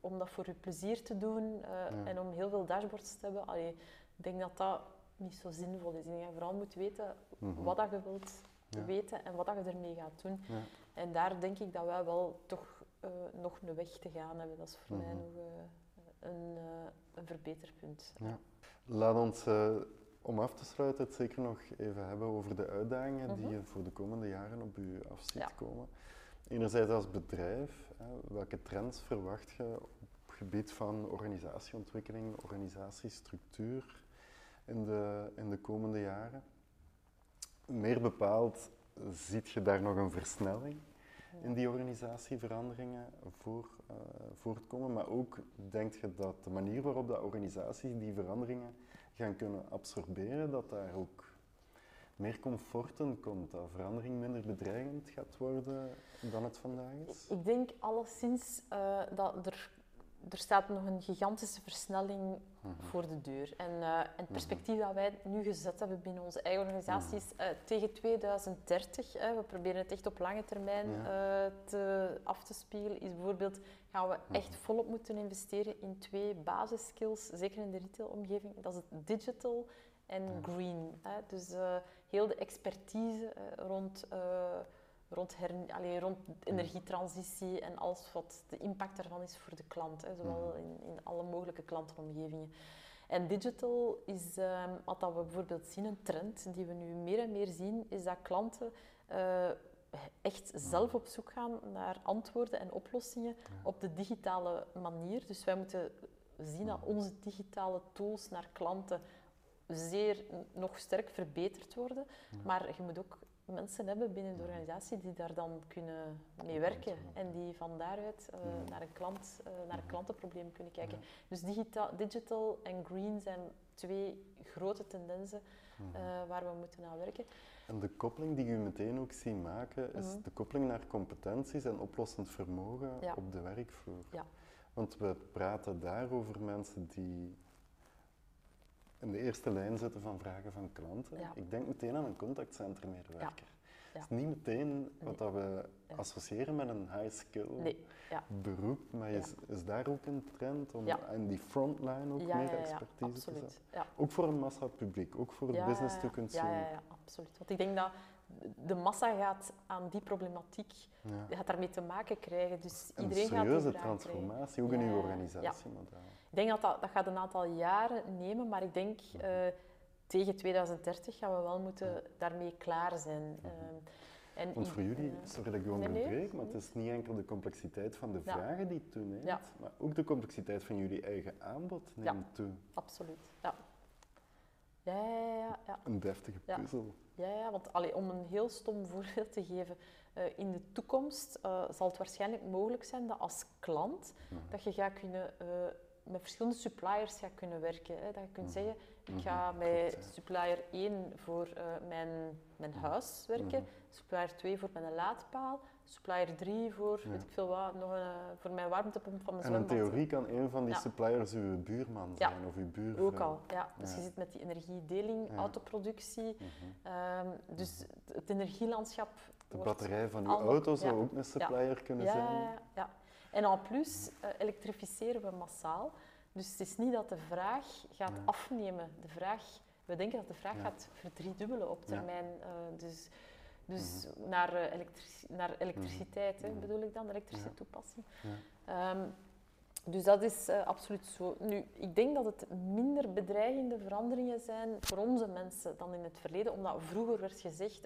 om dat voor je plezier te doen eh, en om heel veel dashboards te hebben, allee, ik denk dat dat niet zo zinvol is. Ik denk dat je vooral moet weten wat dat je wilt Ja. weten en wat dat je ermee gaat doen. Ja. En daar denk ik dat wij wel toch eh, nog een weg te gaan hebben. Dat is voor mij Mhm. nog eh, een, eh, een verbeterpunt. Ja. Laat ons, om af te sluiten, het zeker nog even hebben over de uitdagingen die Mhm. je voor de komende jaren op u af ziet Ja. komen. Enerzijds als bedrijf, welke trends verwacht je op het gebied van organisatieontwikkeling, organisatiestructuur in de, in de komende jaren? Meer bepaald, ziet je daar nog een versnelling in die organisatieveranderingen voor, eh, voortkomen, maar ook denk je dat de manier waarop de organisaties die veranderingen gaan kunnen absorberen, dat daar ook meer comfort in komt, dat verandering minder bedreigend gaat worden dan het vandaag is? Ik denk alleszins eh, dat er, er staat nog een gigantische versnelling Mhm. voor de deur. En, eh, en het perspectief dat wij nu gezet hebben binnen onze eigen organisatie is eh, tegen 2030. hè, we proberen het echt op lange termijn Ja. eh, te, af te spiegelen. Is bijvoorbeeld gaan we echt volop moeten investeren in twee basisskills, zeker in de retailomgeving. Dat is het digital en green. Hè. Dus heel de expertise rond, rond, her, allee, rond energietransitie en alles wat de impact daarvan is voor de klant. Hè, zowel in, in alle mogelijke klantenomgevingen. En digital is, ehm, wat dat we bijvoorbeeld zien, een trend die we nu meer en meer zien, is dat klanten eh, echt zelf op zoek gaan naar antwoorden en oplossingen op de digitale manier. Dus wij moeten zien dat onze digitale tools naar klanten zeer nog sterk verbeterd worden. Maar je moet ook mensen hebben binnen de organisatie die daar dan kunnen mee werken en die van daaruit eh, naar, een klant, eh, naar een klantenprobleem kunnen kijken. Dus digita digital en green zijn twee grote tendensen eh, waar we moeten aan werken. En de koppeling die u meteen ook ziet maken, is Mhm. de koppeling naar competenties en oplossend vermogen Ja. op de werkvloer. Ja. Want we praten daar over mensen die in de eerste lijn zitten van vragen van klanten. Ja. Ik denk meteen aan een contactcentermedewerker. Ja. Het is niet meteen wat dat we associëren met een high skill Nee, ja. beroep, maar is, is daar ook een trend om aan die frontline ook meer expertise te zetten? Ook voor een massapubliek, ook voor het Ja, business to consumer. Ja, ja, absoluut. Want ik denk dat de massa gaat aan die problematiek gaat daarmee te maken krijgen. Dus Een iedereen gaat die serieuze transformatie, ook in uw organisatiemodel. Ik denk dat, dat dat gaat een aantal jaren nemen, maar ik denk eh, tegen 2030 gaan we wel moeten daarmee klaar zijn. Ehm, en Want voor jullie, sorry dat ik u nee, nee. onderbreek, maar het is niet enkel de complexiteit van de Ja. vragen die toeneemt, Ja. maar ook de complexiteit van jullie eigen aanbod neemt toe. absoluut. Ja. Ja, ja, ja. ja. Een deftige Ja. puzzel. Ja, ja want allee, om een heel stom [laughs] voorbeeld te geven, eh, in de toekomst eh, zal het waarschijnlijk mogelijk zijn dat als klant Mhm. dat je gaat kunnen, met verschillende suppliers gaat kunnen werken. Hè. Dat je kunt Mhm. zeggen, ik Mhm, ga met supplier 1 voor eh, mijn, mijn huis werken, Mhm. supplier 2 voor mijn laadpaal, supplier 3 voor, Ja. weet ik veel wat, nog een, eh, voor mijn warmtepomp van mijn En in zwembad. theorie kan een van die Ja. suppliers uw buurman Ja. zijn of uw buurvrouw. Ook al, ja. Dus je zit met die energiedeling, autoproductie. Mhm. ehm, dus het energielandschap De batterij van uw auto zou ook een supplier kunnen ja, zijn. Ja, ja. En en plus eh, elektrificeren we massaal. Dus het is niet dat de vraag gaat Ja. afnemen. De vraag, we denken dat de vraag Ja. gaat verdriedubbelen op termijn. eh, dus dus naar, eh, naar elektriciteit hè, Mhm. bedoel ik dan, elektrische toepassing. Ehm, dus dat is absoluut zo. Nu, ik denk dat het minder bedreigende veranderingen zijn voor onze mensen dan in het verleden, omdat vroeger werd gezegd,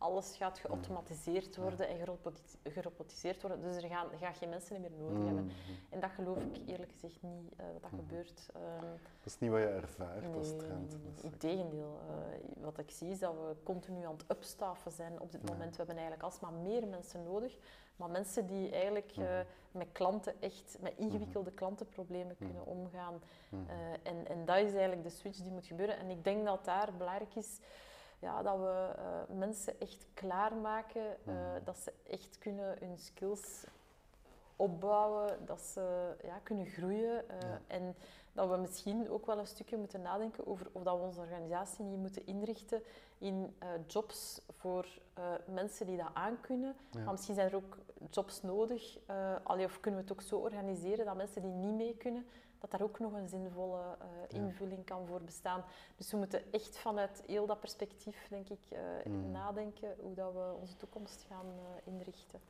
alles gaat geautomatiseerd worden en geroboti- gerobotiseerd worden, dus er gaan, geen mensen meer nodig hebben. Mhm. En dat geloof ik eerlijk gezegd niet eh, dat dat Mhm. gebeurt. Ehm, Dat is niet wat je ervaart nee, als trend. Integendeel. eh, wat ik zie is dat we continu aan het upstaffen zijn op dit Ja. moment. We hebben eigenlijk alsmaar meer mensen nodig, maar mensen die eigenlijk eh, Mhm. met klanten echt, met ingewikkelde klantenproblemen kunnen omgaan. En, en dat is eigenlijk de switch die moet gebeuren. En ik denk dat daar belangrijk is ja, dat we eh, mensen echt klaarmaken, Mhm. dat ze echt kunnen hun skills opbouwen, dat ze ja, kunnen groeien. eh, Ja. En dat we misschien ook wel een stukje moeten nadenken over of dat we onze organisatie niet moeten inrichten in jobs voor mensen die dat aankunnen. Ja. Maar misschien zijn er ook jobs nodig. allee, of kunnen we het ook zo organiseren dat mensen die niet mee kunnen, dat daar ook nog een zinvolle eh, invulling kan voor bestaan. Dus we moeten echt vanuit heel dat perspectief, denk ik, eh, Mm. nadenken hoe dat we onze toekomst gaan eh, inrichten.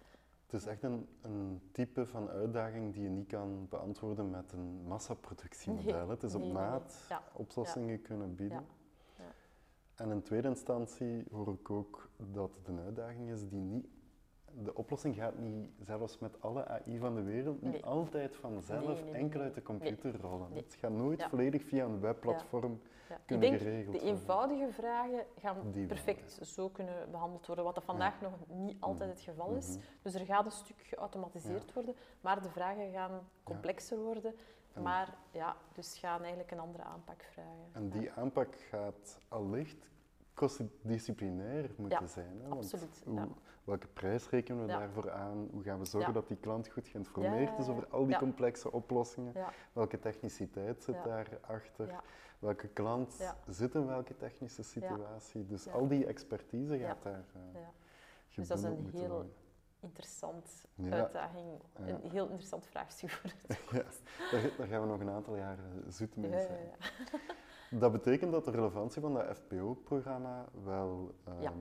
Het is echt een, een type van uitdaging die je niet kan beantwoorden met een massaproductiemodel. Nee, Het is op nee, nee, nee. maat Ja, oplossingen kunnen bieden. Ja. En in tweede instantie hoor ik ook dat het een uitdaging is die niet... De oplossing gaat niet, zelfs met alle AI van de wereld, niet Nee. altijd vanzelf Nee, nee, nee, enkel uit de computer rollen. Het gaat nooit Ja. volledig via een webplatform Ja. Ik kunnen denk geregeld de worden. eenvoudige vragen gaan Die perfect zo kunnen behandeld worden, wat dat vandaag nog niet altijd het geval is. Mhm. Dus er gaat een stuk geautomatiseerd worden, maar de vragen gaan complexer worden. En- Maar ja, dus gaan eigenlijk een andere aanpak vragen. En Ja, die aanpak gaat allicht cross-disciplinair moeten Ja, zijn. Hè? Want absoluut, hoe- ja. welke prijs rekenen we Ja. daarvoor aan? Hoe gaan we zorgen dat die klant goed geïnformeerd is over al die complexe oplossingen? Welke techniciteit zit daarachter? Welke klant zit in welke technische situatie? Dus al die expertise gaat daar uh, ja. Dus dat is een heel worden. interessant uitdaging, een heel interessant vraagstuk voor het [laughs] Ja, daar, daar gaan we nog een aantal jaren zoet mee zijn. Dat betekent dat de relevantie van dat FPO-programma wel Ja. ehm,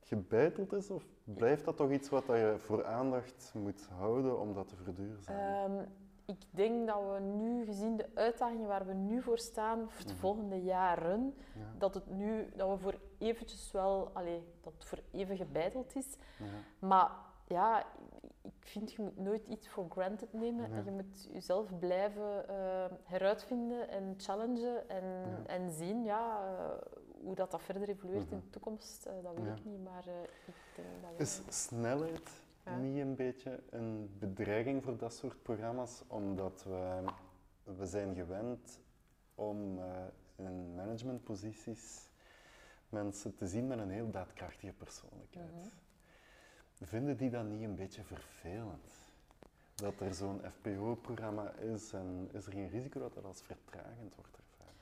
gebeiteld is? Of blijft dat toch iets wat je voor aandacht moet houden om dat te verduurzamen? Ehm, ik denk dat we nu, gezien de uitdagingen waar we nu voor staan, voor de Mhm. volgende jaren, ja, dat, het nu, dat we voor eventjes wel, allee, dat het voor even gebeiteld is. ja, Maar ja, ik vind je moet nooit iets voor granted nemen. Nee. En je moet jezelf blijven eh, heruitvinden en challengen en, Ja. en zien ja, eh, hoe dat, dat verder evolueert in Mhm. de toekomst. eh, dat weet Ja. ik niet, maar ik denk dat we... Is snelheid Ja. niet een beetje een bedreiging voor dat soort programma's? Omdat we, we zijn gewend om in managementposities mensen te zien met een heel daadkrachtige persoonlijkheid. Mhm. Vinden die dat niet een beetje vervelend? Dat er zo'n FPO-programma is en is er geen risico dat dat als vertragend wordt ervaren?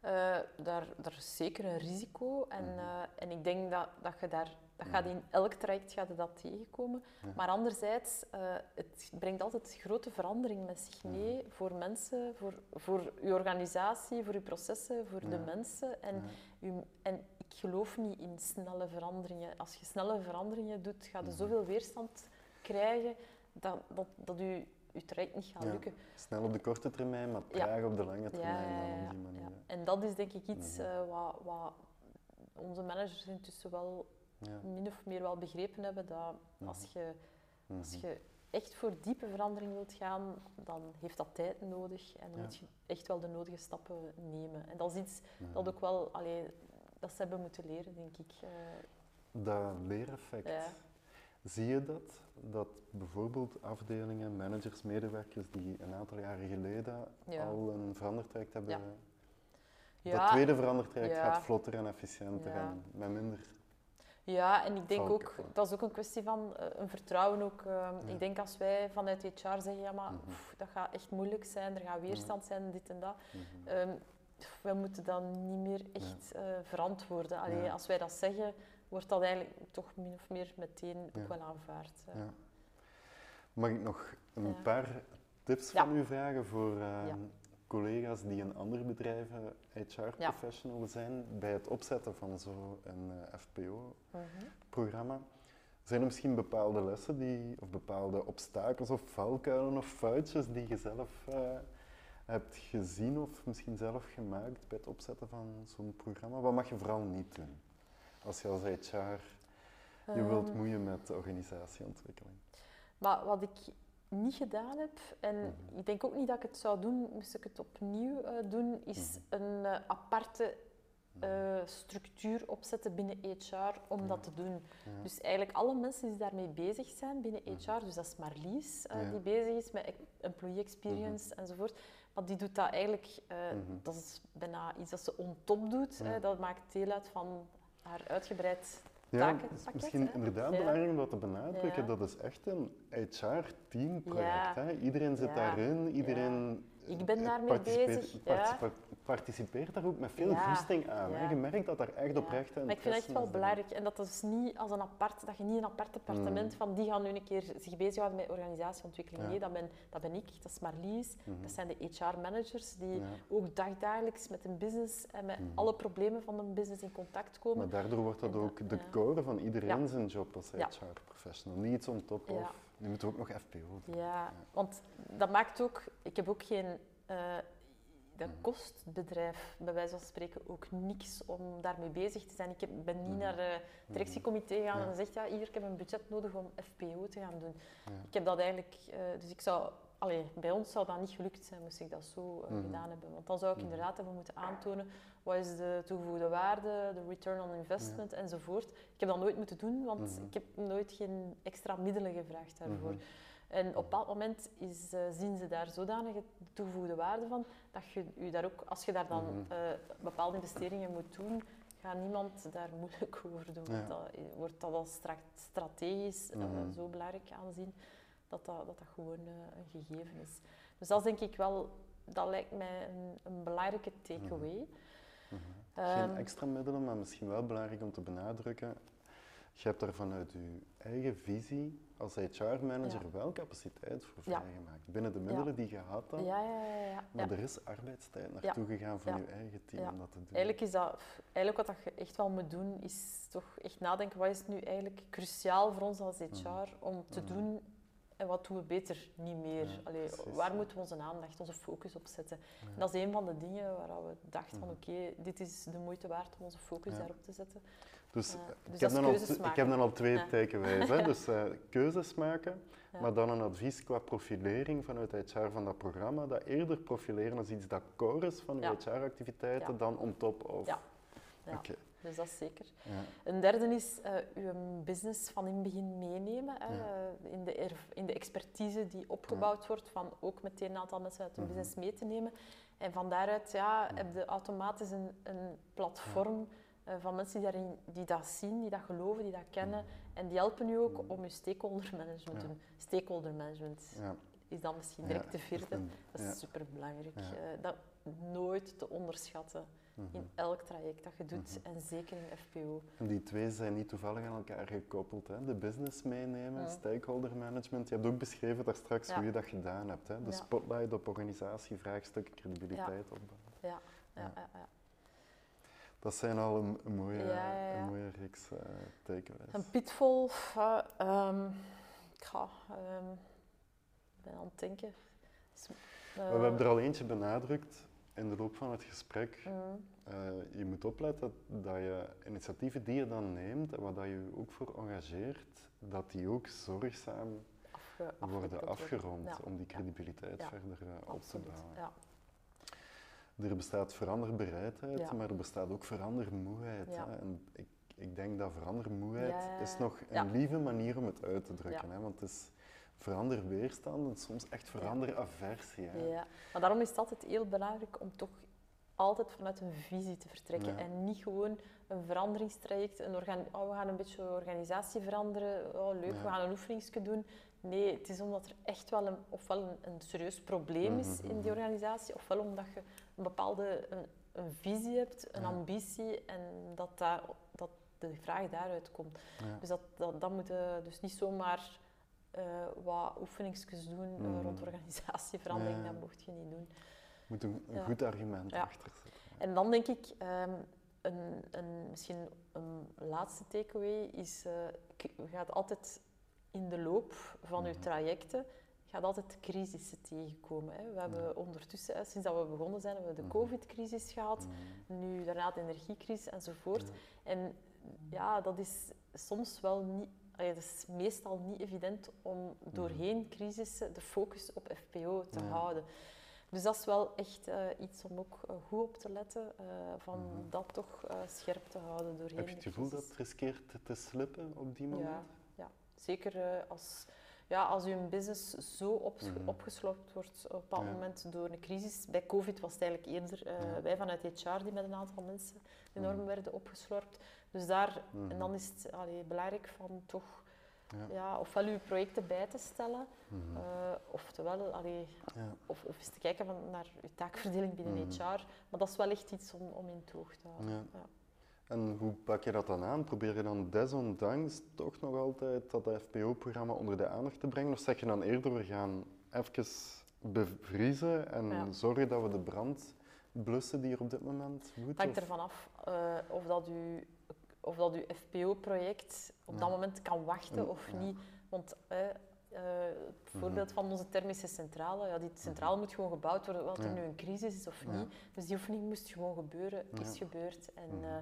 Eh, daar, daar is zeker een risico. En, Mhm. eh, en ik denk dat, dat je daar... Dat gaat in elk traject gaat dat tegenkomen. Ja. Maar anderzijds, eh, het brengt altijd grote verandering met zich mee voor mensen, voor, voor je organisatie, voor je processen, voor de mensen. En, en ik geloof niet in snelle veranderingen. Als je snelle veranderingen doet, ga je zoveel weerstand krijgen dat, dat, dat je, je traject niet gaat Ja. lukken. Snel op de korte termijn, maar traag op de lange termijn ja, dan ja, op die manier. ja. En dat is denk ik iets eh, wat, wat onze managers intussen wel Ja. min of meer wel begrepen hebben. Dat Mhm. als je, als Mhm. je echt voor diepe verandering wilt gaan, dan heeft dat tijd nodig en dan Ja. moet je echt wel de nodige stappen nemen. En dat is iets Mhm. dat ook wel, allee, dat ze hebben moeten leren, denk ik. Eh, Dat leereffect, Ja. zie je dat? Dat bijvoorbeeld afdelingen, managers, medewerkers die een aantal jaren geleden al een verandertraject hebben, Ja. dat tweede verandertraject gaat vlotter en efficiënter en met minder. Ja, en ik denk ook, dat is ook een kwestie van eh, een vertrouwen ook. eh, Ja. Ik denk als wij vanuit HR zeggen, ja maar Mhm. pff, dat gaat echt moeilijk zijn, er gaat weerstand zijn, dit en dat. Mhm. Ehm, pff, we moeten dat niet meer echt eh, verantwoorden. Allee, Ja. Als wij dat zeggen, wordt dat eigenlijk toch min of meer meteen ook wel aanvaard. eh. Ja. Mag ik nog een paar tips van u vragen voor eh, Ja. Collega's die in andere bedrijven HR-professional zijn bij het opzetten van zo'n eh, FPO-programma? Mhm. Zijn er misschien bepaalde lessen die, of bepaalde obstakels of valkuilen of foutjes die je zelf eh, hebt gezien of misschien zelf gemaakt bij het opzetten van zo'n programma? Wat mag je vooral niet doen als je als HR je wilt Ehm, moeien met organisatieontwikkeling? Maar wat ik niet gedaan heb, en Mhm. ik denk ook niet dat ik het zou doen, moest ik het opnieuw eh, doen, is Mhm. een eh, aparte eh, structuur opzetten binnen HR om dat te doen. Ja. Dus eigenlijk alle mensen die daarmee bezig zijn binnen Mhm. HR, dus dat is Marlies die bezig is met e- employee experience enzovoort, maar die doet dat eigenlijk, Mhm. dat is bijna iets dat ze on top doet. Dat maakt deel uit van haar uitgebreid Ja, het is misschien hè? inderdaad Ja. belangrijk om dat te benadrukken. Ja. Dat is echt een HR-teamproject. Iedereen zit daarin, iedereen Ik ben daarmee participeert, bezig, ja. participa- participeert daar ook met veel Ja. goesting aan. Ja. Je merkt dat daar echt Ja. oprecht Maar ik vind het echt wel is. belangrijk. En dat is niet als een apart, dat je niet een apart departement Mm. van die gaan nu een keer zich bezighouden met organisatieontwikkeling. Ja. Nee, dat ben, dat ben ik, dat is Marlies. Mhm. Dat zijn de HR-managers die Ja. ook dagdagelijks met een business en met Mhm. alle problemen van een business in contact komen. Maar daardoor wordt dat En dat- ook de ja. core van iedereen Ja. zijn job als Ja. HR-professional. Niet iets on top Ja. Of... Je moet ook nog FPO doen. Ja, want dat maakt ook, ik heb ook geen, eh, dat Mhm. kost het bedrijf bij wijze van spreken ook niks om daarmee bezig te zijn. Ik heb, ben niet Mhm. naar het directiecomité gegaan Ja. en gezegd, ja, hier, ik heb een budget nodig om FPO te gaan doen. Ja. Ik heb dat eigenlijk, eh, dus ik zou, allee, bij ons zou dat niet gelukt zijn, moest ik dat zo eh, Mhm. gedaan hebben. Want dan zou ik Mhm. inderdaad hebben moeten aantonen, wat is de toegevoegde waarde, de return on investment enzovoort. Ik heb dat nooit moeten doen, want Mhm. ik heb nooit geen extra middelen gevraagd daarvoor. En op een bepaald moment is, eh, zien ze daar zodanige toegevoegde waarde van, dat je u daar ook, als je daar dan eh, bepaalde investeringen moet doen, gaat niemand daar moeilijk [laughs] over doen. Ja. Dat, wordt dat als stra- strategisch zo belangrijk aanzien, dat dat, dat, dat gewoon eh, een gegeven is. Dus dat is denk ik wel, dat lijkt mij een, een belangrijke takeaway. Mhm. Ehm, Geen extra middelen, maar misschien wel belangrijk om te benadrukken. Je hebt daar vanuit je eigen visie als HR-manager Ja. wel capaciteit voor Ja. vrijgemaakt. Binnen de middelen die je had dan. Ja, ja, ja. ja, Maar ja. er is arbeidstijd naartoe gegaan van Ja. je eigen team Ja. om dat te doen. Eigenlijk is dat, eigenlijk wat je echt wel moet doen, is toch echt nadenken, wat is nu eigenlijk cruciaal voor ons als HR om te Mhm. doen en wat doen we beter niet meer? Ja, Allee, waar moeten we onze aandacht, onze focus op zetten? Ja. En dat is een van de dingen waar we dachten van Mhm. oké, dit is de moeite waard om onze focus Ja. daarop te zetten. Dus, dus ik, heb dan al, ik heb dan al twee. Hè? [laughs] Dus eh, keuzes maken, maar dan een advies qua profilering vanuit HR van dat programma. Dat eerder profileren als iets dat core is van HR-activiteiten dan on top of. Ja. Ja. Dus dat is zeker. Ja. Een derde is eh uw business van in het begin meenemen. Ja. eh, in, de in de expertise die opgebouwd wordt, van ook meteen een aantal mensen uit de Mhm. business mee te nemen. En van daaruit ja, heb je automatisch een, een platform eh, van mensen die, daarin, die dat zien, die dat geloven, die dat kennen. En die helpen u ook Mhm. om je stakeholder management te doen. Stakeholder management Ja. is dan misschien direct de vierde. Dat is superbelangrijk. Dat nooit te onderschatten Mhm. in elk traject dat je doet. Mhm. En zeker in FPO. En die twee zijn niet toevallig aan elkaar gekoppeld. Hè? De business meenemen, stakeholder management. Je hebt ook beschreven daar straks Ja. hoe je dat gedaan hebt. Hè? De Ja. spotlight op organisatievraagstuk, credibiliteit opbouwen. Ja, ja, Ja. ja. ja. Dat zijn al een, een mooie. Een mooie reeks uh, takeaways. Een pitfall, ja, ehm, ik ga, ik ben aan het denken. Dus, we hebben er al eentje benadrukt in de loop van het gesprek. mm, Uh, je moet opletten dat, dat je initiatieven die je dan neemt en waar dat je je ook voor engageert, dat die ook zorgzaam worden afgerond om die credibiliteit verder op te bouwen. Ja. Er bestaat veranderbereidheid, maar er bestaat ook verandermoeheid. Hè? En ik, ik denk dat verandermoeheid is nog een lieve manier om het uit te drukken. Hè? Want het is veranderweerstand en soms echt veranderaversie. Hè? Ja, maar daarom is het altijd heel belangrijk om toch altijd vanuit een visie te vertrekken en niet gewoon een veranderingstraject, een oh, we gaan een beetje organisatie veranderen, oh, leuk, we gaan een oefeningsje doen. Nee, het is omdat er echt wel een, ofwel een, een serieus probleem is in die organisatie, ofwel omdat je een bepaalde een, een visie hebt, een ambitie en dat, daar, dat de vraag daaruit komt. Dus dat, dat, dat moet je dus niet zomaar uh, wat oefeningsjes doen uh, rond organisatieverandering, dat mocht je niet doen. Je moet een, een goed argument achter zetten. En dan denk ik, um, een, een, misschien een laatste takeaway is, uh, je gaat altijd in de loop van je mhm. trajecten gaat altijd crisissen tegenkomen. Hè. We hebben ondertussen, hè, sinds dat we begonnen zijn, hebben we de mhm. covid-crisis gehad, mhm. nu daarna de energiecrisis enzovoort. En ja, dat is soms wel niet, het is meestal niet evident om doorheen crisissen de focus op FPO te houden. Dus dat is wel echt uh, iets om ook uh, goed op te letten, uh, van mm. dat toch scherp te houden doorheen. Heb je het gevoel dat het riskeert te slippen op die moment? Ja, ja. zeker als, ja, als je business zo op, mm. opgesloopt wordt op een bepaald moment door een crisis. Bij COVID was het eigenlijk eerder ja. wij vanuit HR die met een aantal mensen enorm mhm. werden opgeslorpt. Dus daar, en mhm. dan is het allee, belangrijk van toch ja. ja. ofwel uw projecten bij te stellen, mm -hmm. uh, oftewel, allee, ja. of, of eens te kijken van, naar uw taakverdeling binnen mm -hmm. HR. Maar dat is wel echt iets om, om in toog te houden. Ja. En hoe pak je dat dan aan? Probeer je dan desondanks toch nog altijd dat FPO-programma onder de aandacht te brengen? Of zeg je dan eerder, we gaan even bevriezen en zorgen dat we de brand blussen die er op dit moment moet? Het hangt ervan af uh, of dat u of dat uw FPO-project op dat moment kan wachten of niet. Want uh, het voorbeeld mhm. van onze thermische centrale, ja, die centrale moet gewoon gebouwd worden, wat er nu een crisis is of niet. Dus die oefening moest gewoon gebeuren, is gebeurd. En, uh,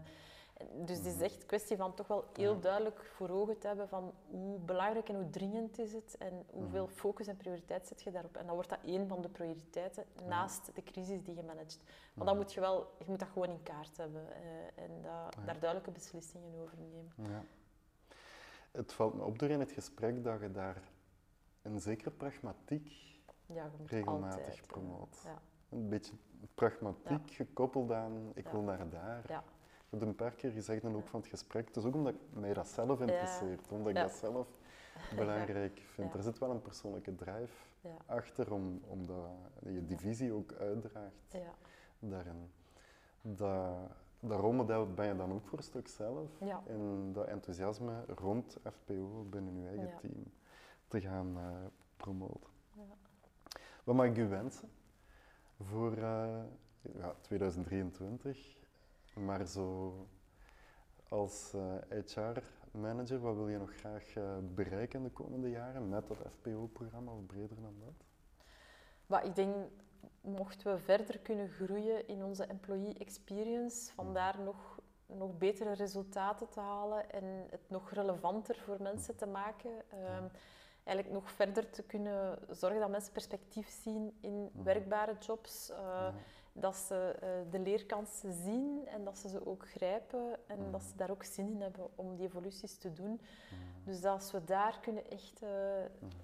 dus het is echt een kwestie van toch wel heel duidelijk voor ogen te hebben van hoe belangrijk en hoe dringend is het en hoeveel mhm. focus en prioriteit zet je daarop. En dan wordt dat één van de prioriteiten naast de crisis die je managt. Maar dan mhm. moet je wel, je moet dat gewoon in kaart hebben uh, en dat, daar duidelijke beslissingen over nemen. Ja. Het valt me op door in het gesprek dat je daar een zekere pragmatiek ja, regelmatig eh, promoot. Ja. Een beetje pragmatiek gekoppeld aan ik wil naar daar heb een paar keer gezegd dan ook van het gesprek. Het is ook omdat mij dat zelf interesseert, omdat ik dat zelf belangrijk vind. Er zit wel een persoonlijke drive achter, om, omdat je divisie ook uitdraagt daarin. Dat, dat rolmodel ben je dan ook voor een stuk zelf. En dat enthousiasme rond FPO binnen je eigen team te gaan uh, promoten. Wat mag ik u wensen voor uh, ja, 2023? Maar zo als HR-manager, eh, wat wil je nog graag uh, bereiken de komende jaren met dat FPO-programma of breder dan dat? Maar ik denk, mochten we verder kunnen groeien in onze employee experience, vandaar mhm. nog, nog betere resultaten te halen en het nog relevanter voor mensen mhm. te maken. Ehm, eigenlijk nog verder te kunnen zorgen dat mensen perspectief zien in mhm. werkbare jobs. Uh, dat ze uh, de leerkansen zien en dat ze ze ook grijpen en dat ze daar ook zin in hebben om die evoluties te doen. Dus als we daar kunnen echt uh,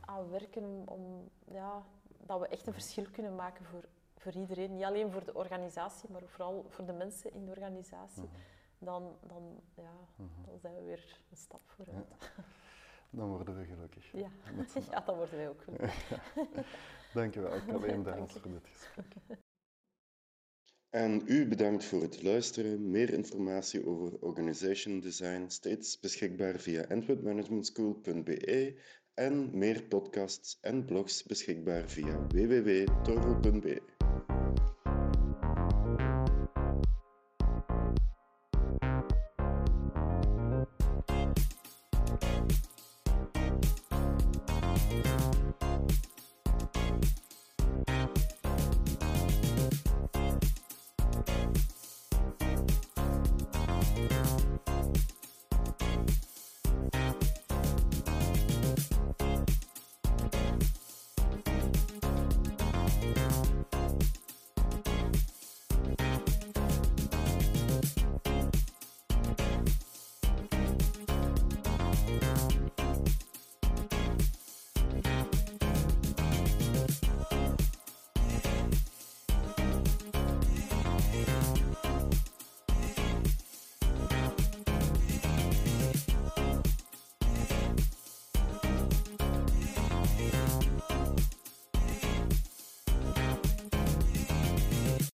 aan werken om, ja, dat we echt een verschil kunnen maken voor, voor iedereen. Niet alleen voor de organisatie, maar vooral voor de mensen in de organisatie. Dan, dan, ja, dan zijn we weer een stap vooruit. Ja. Dan worden we gelukkig. Ja, [laughs] ja dan worden wij ook gelukkig. [laughs] Dankjewel, [laughs] Kaleen Daans, voor dit gesprek. En u bedankt voor het luisteren. Meer informatie over Organization Design steeds beschikbaar via antwerpmanagementschool.be en meer podcasts en blogs beschikbaar via www.toro.be.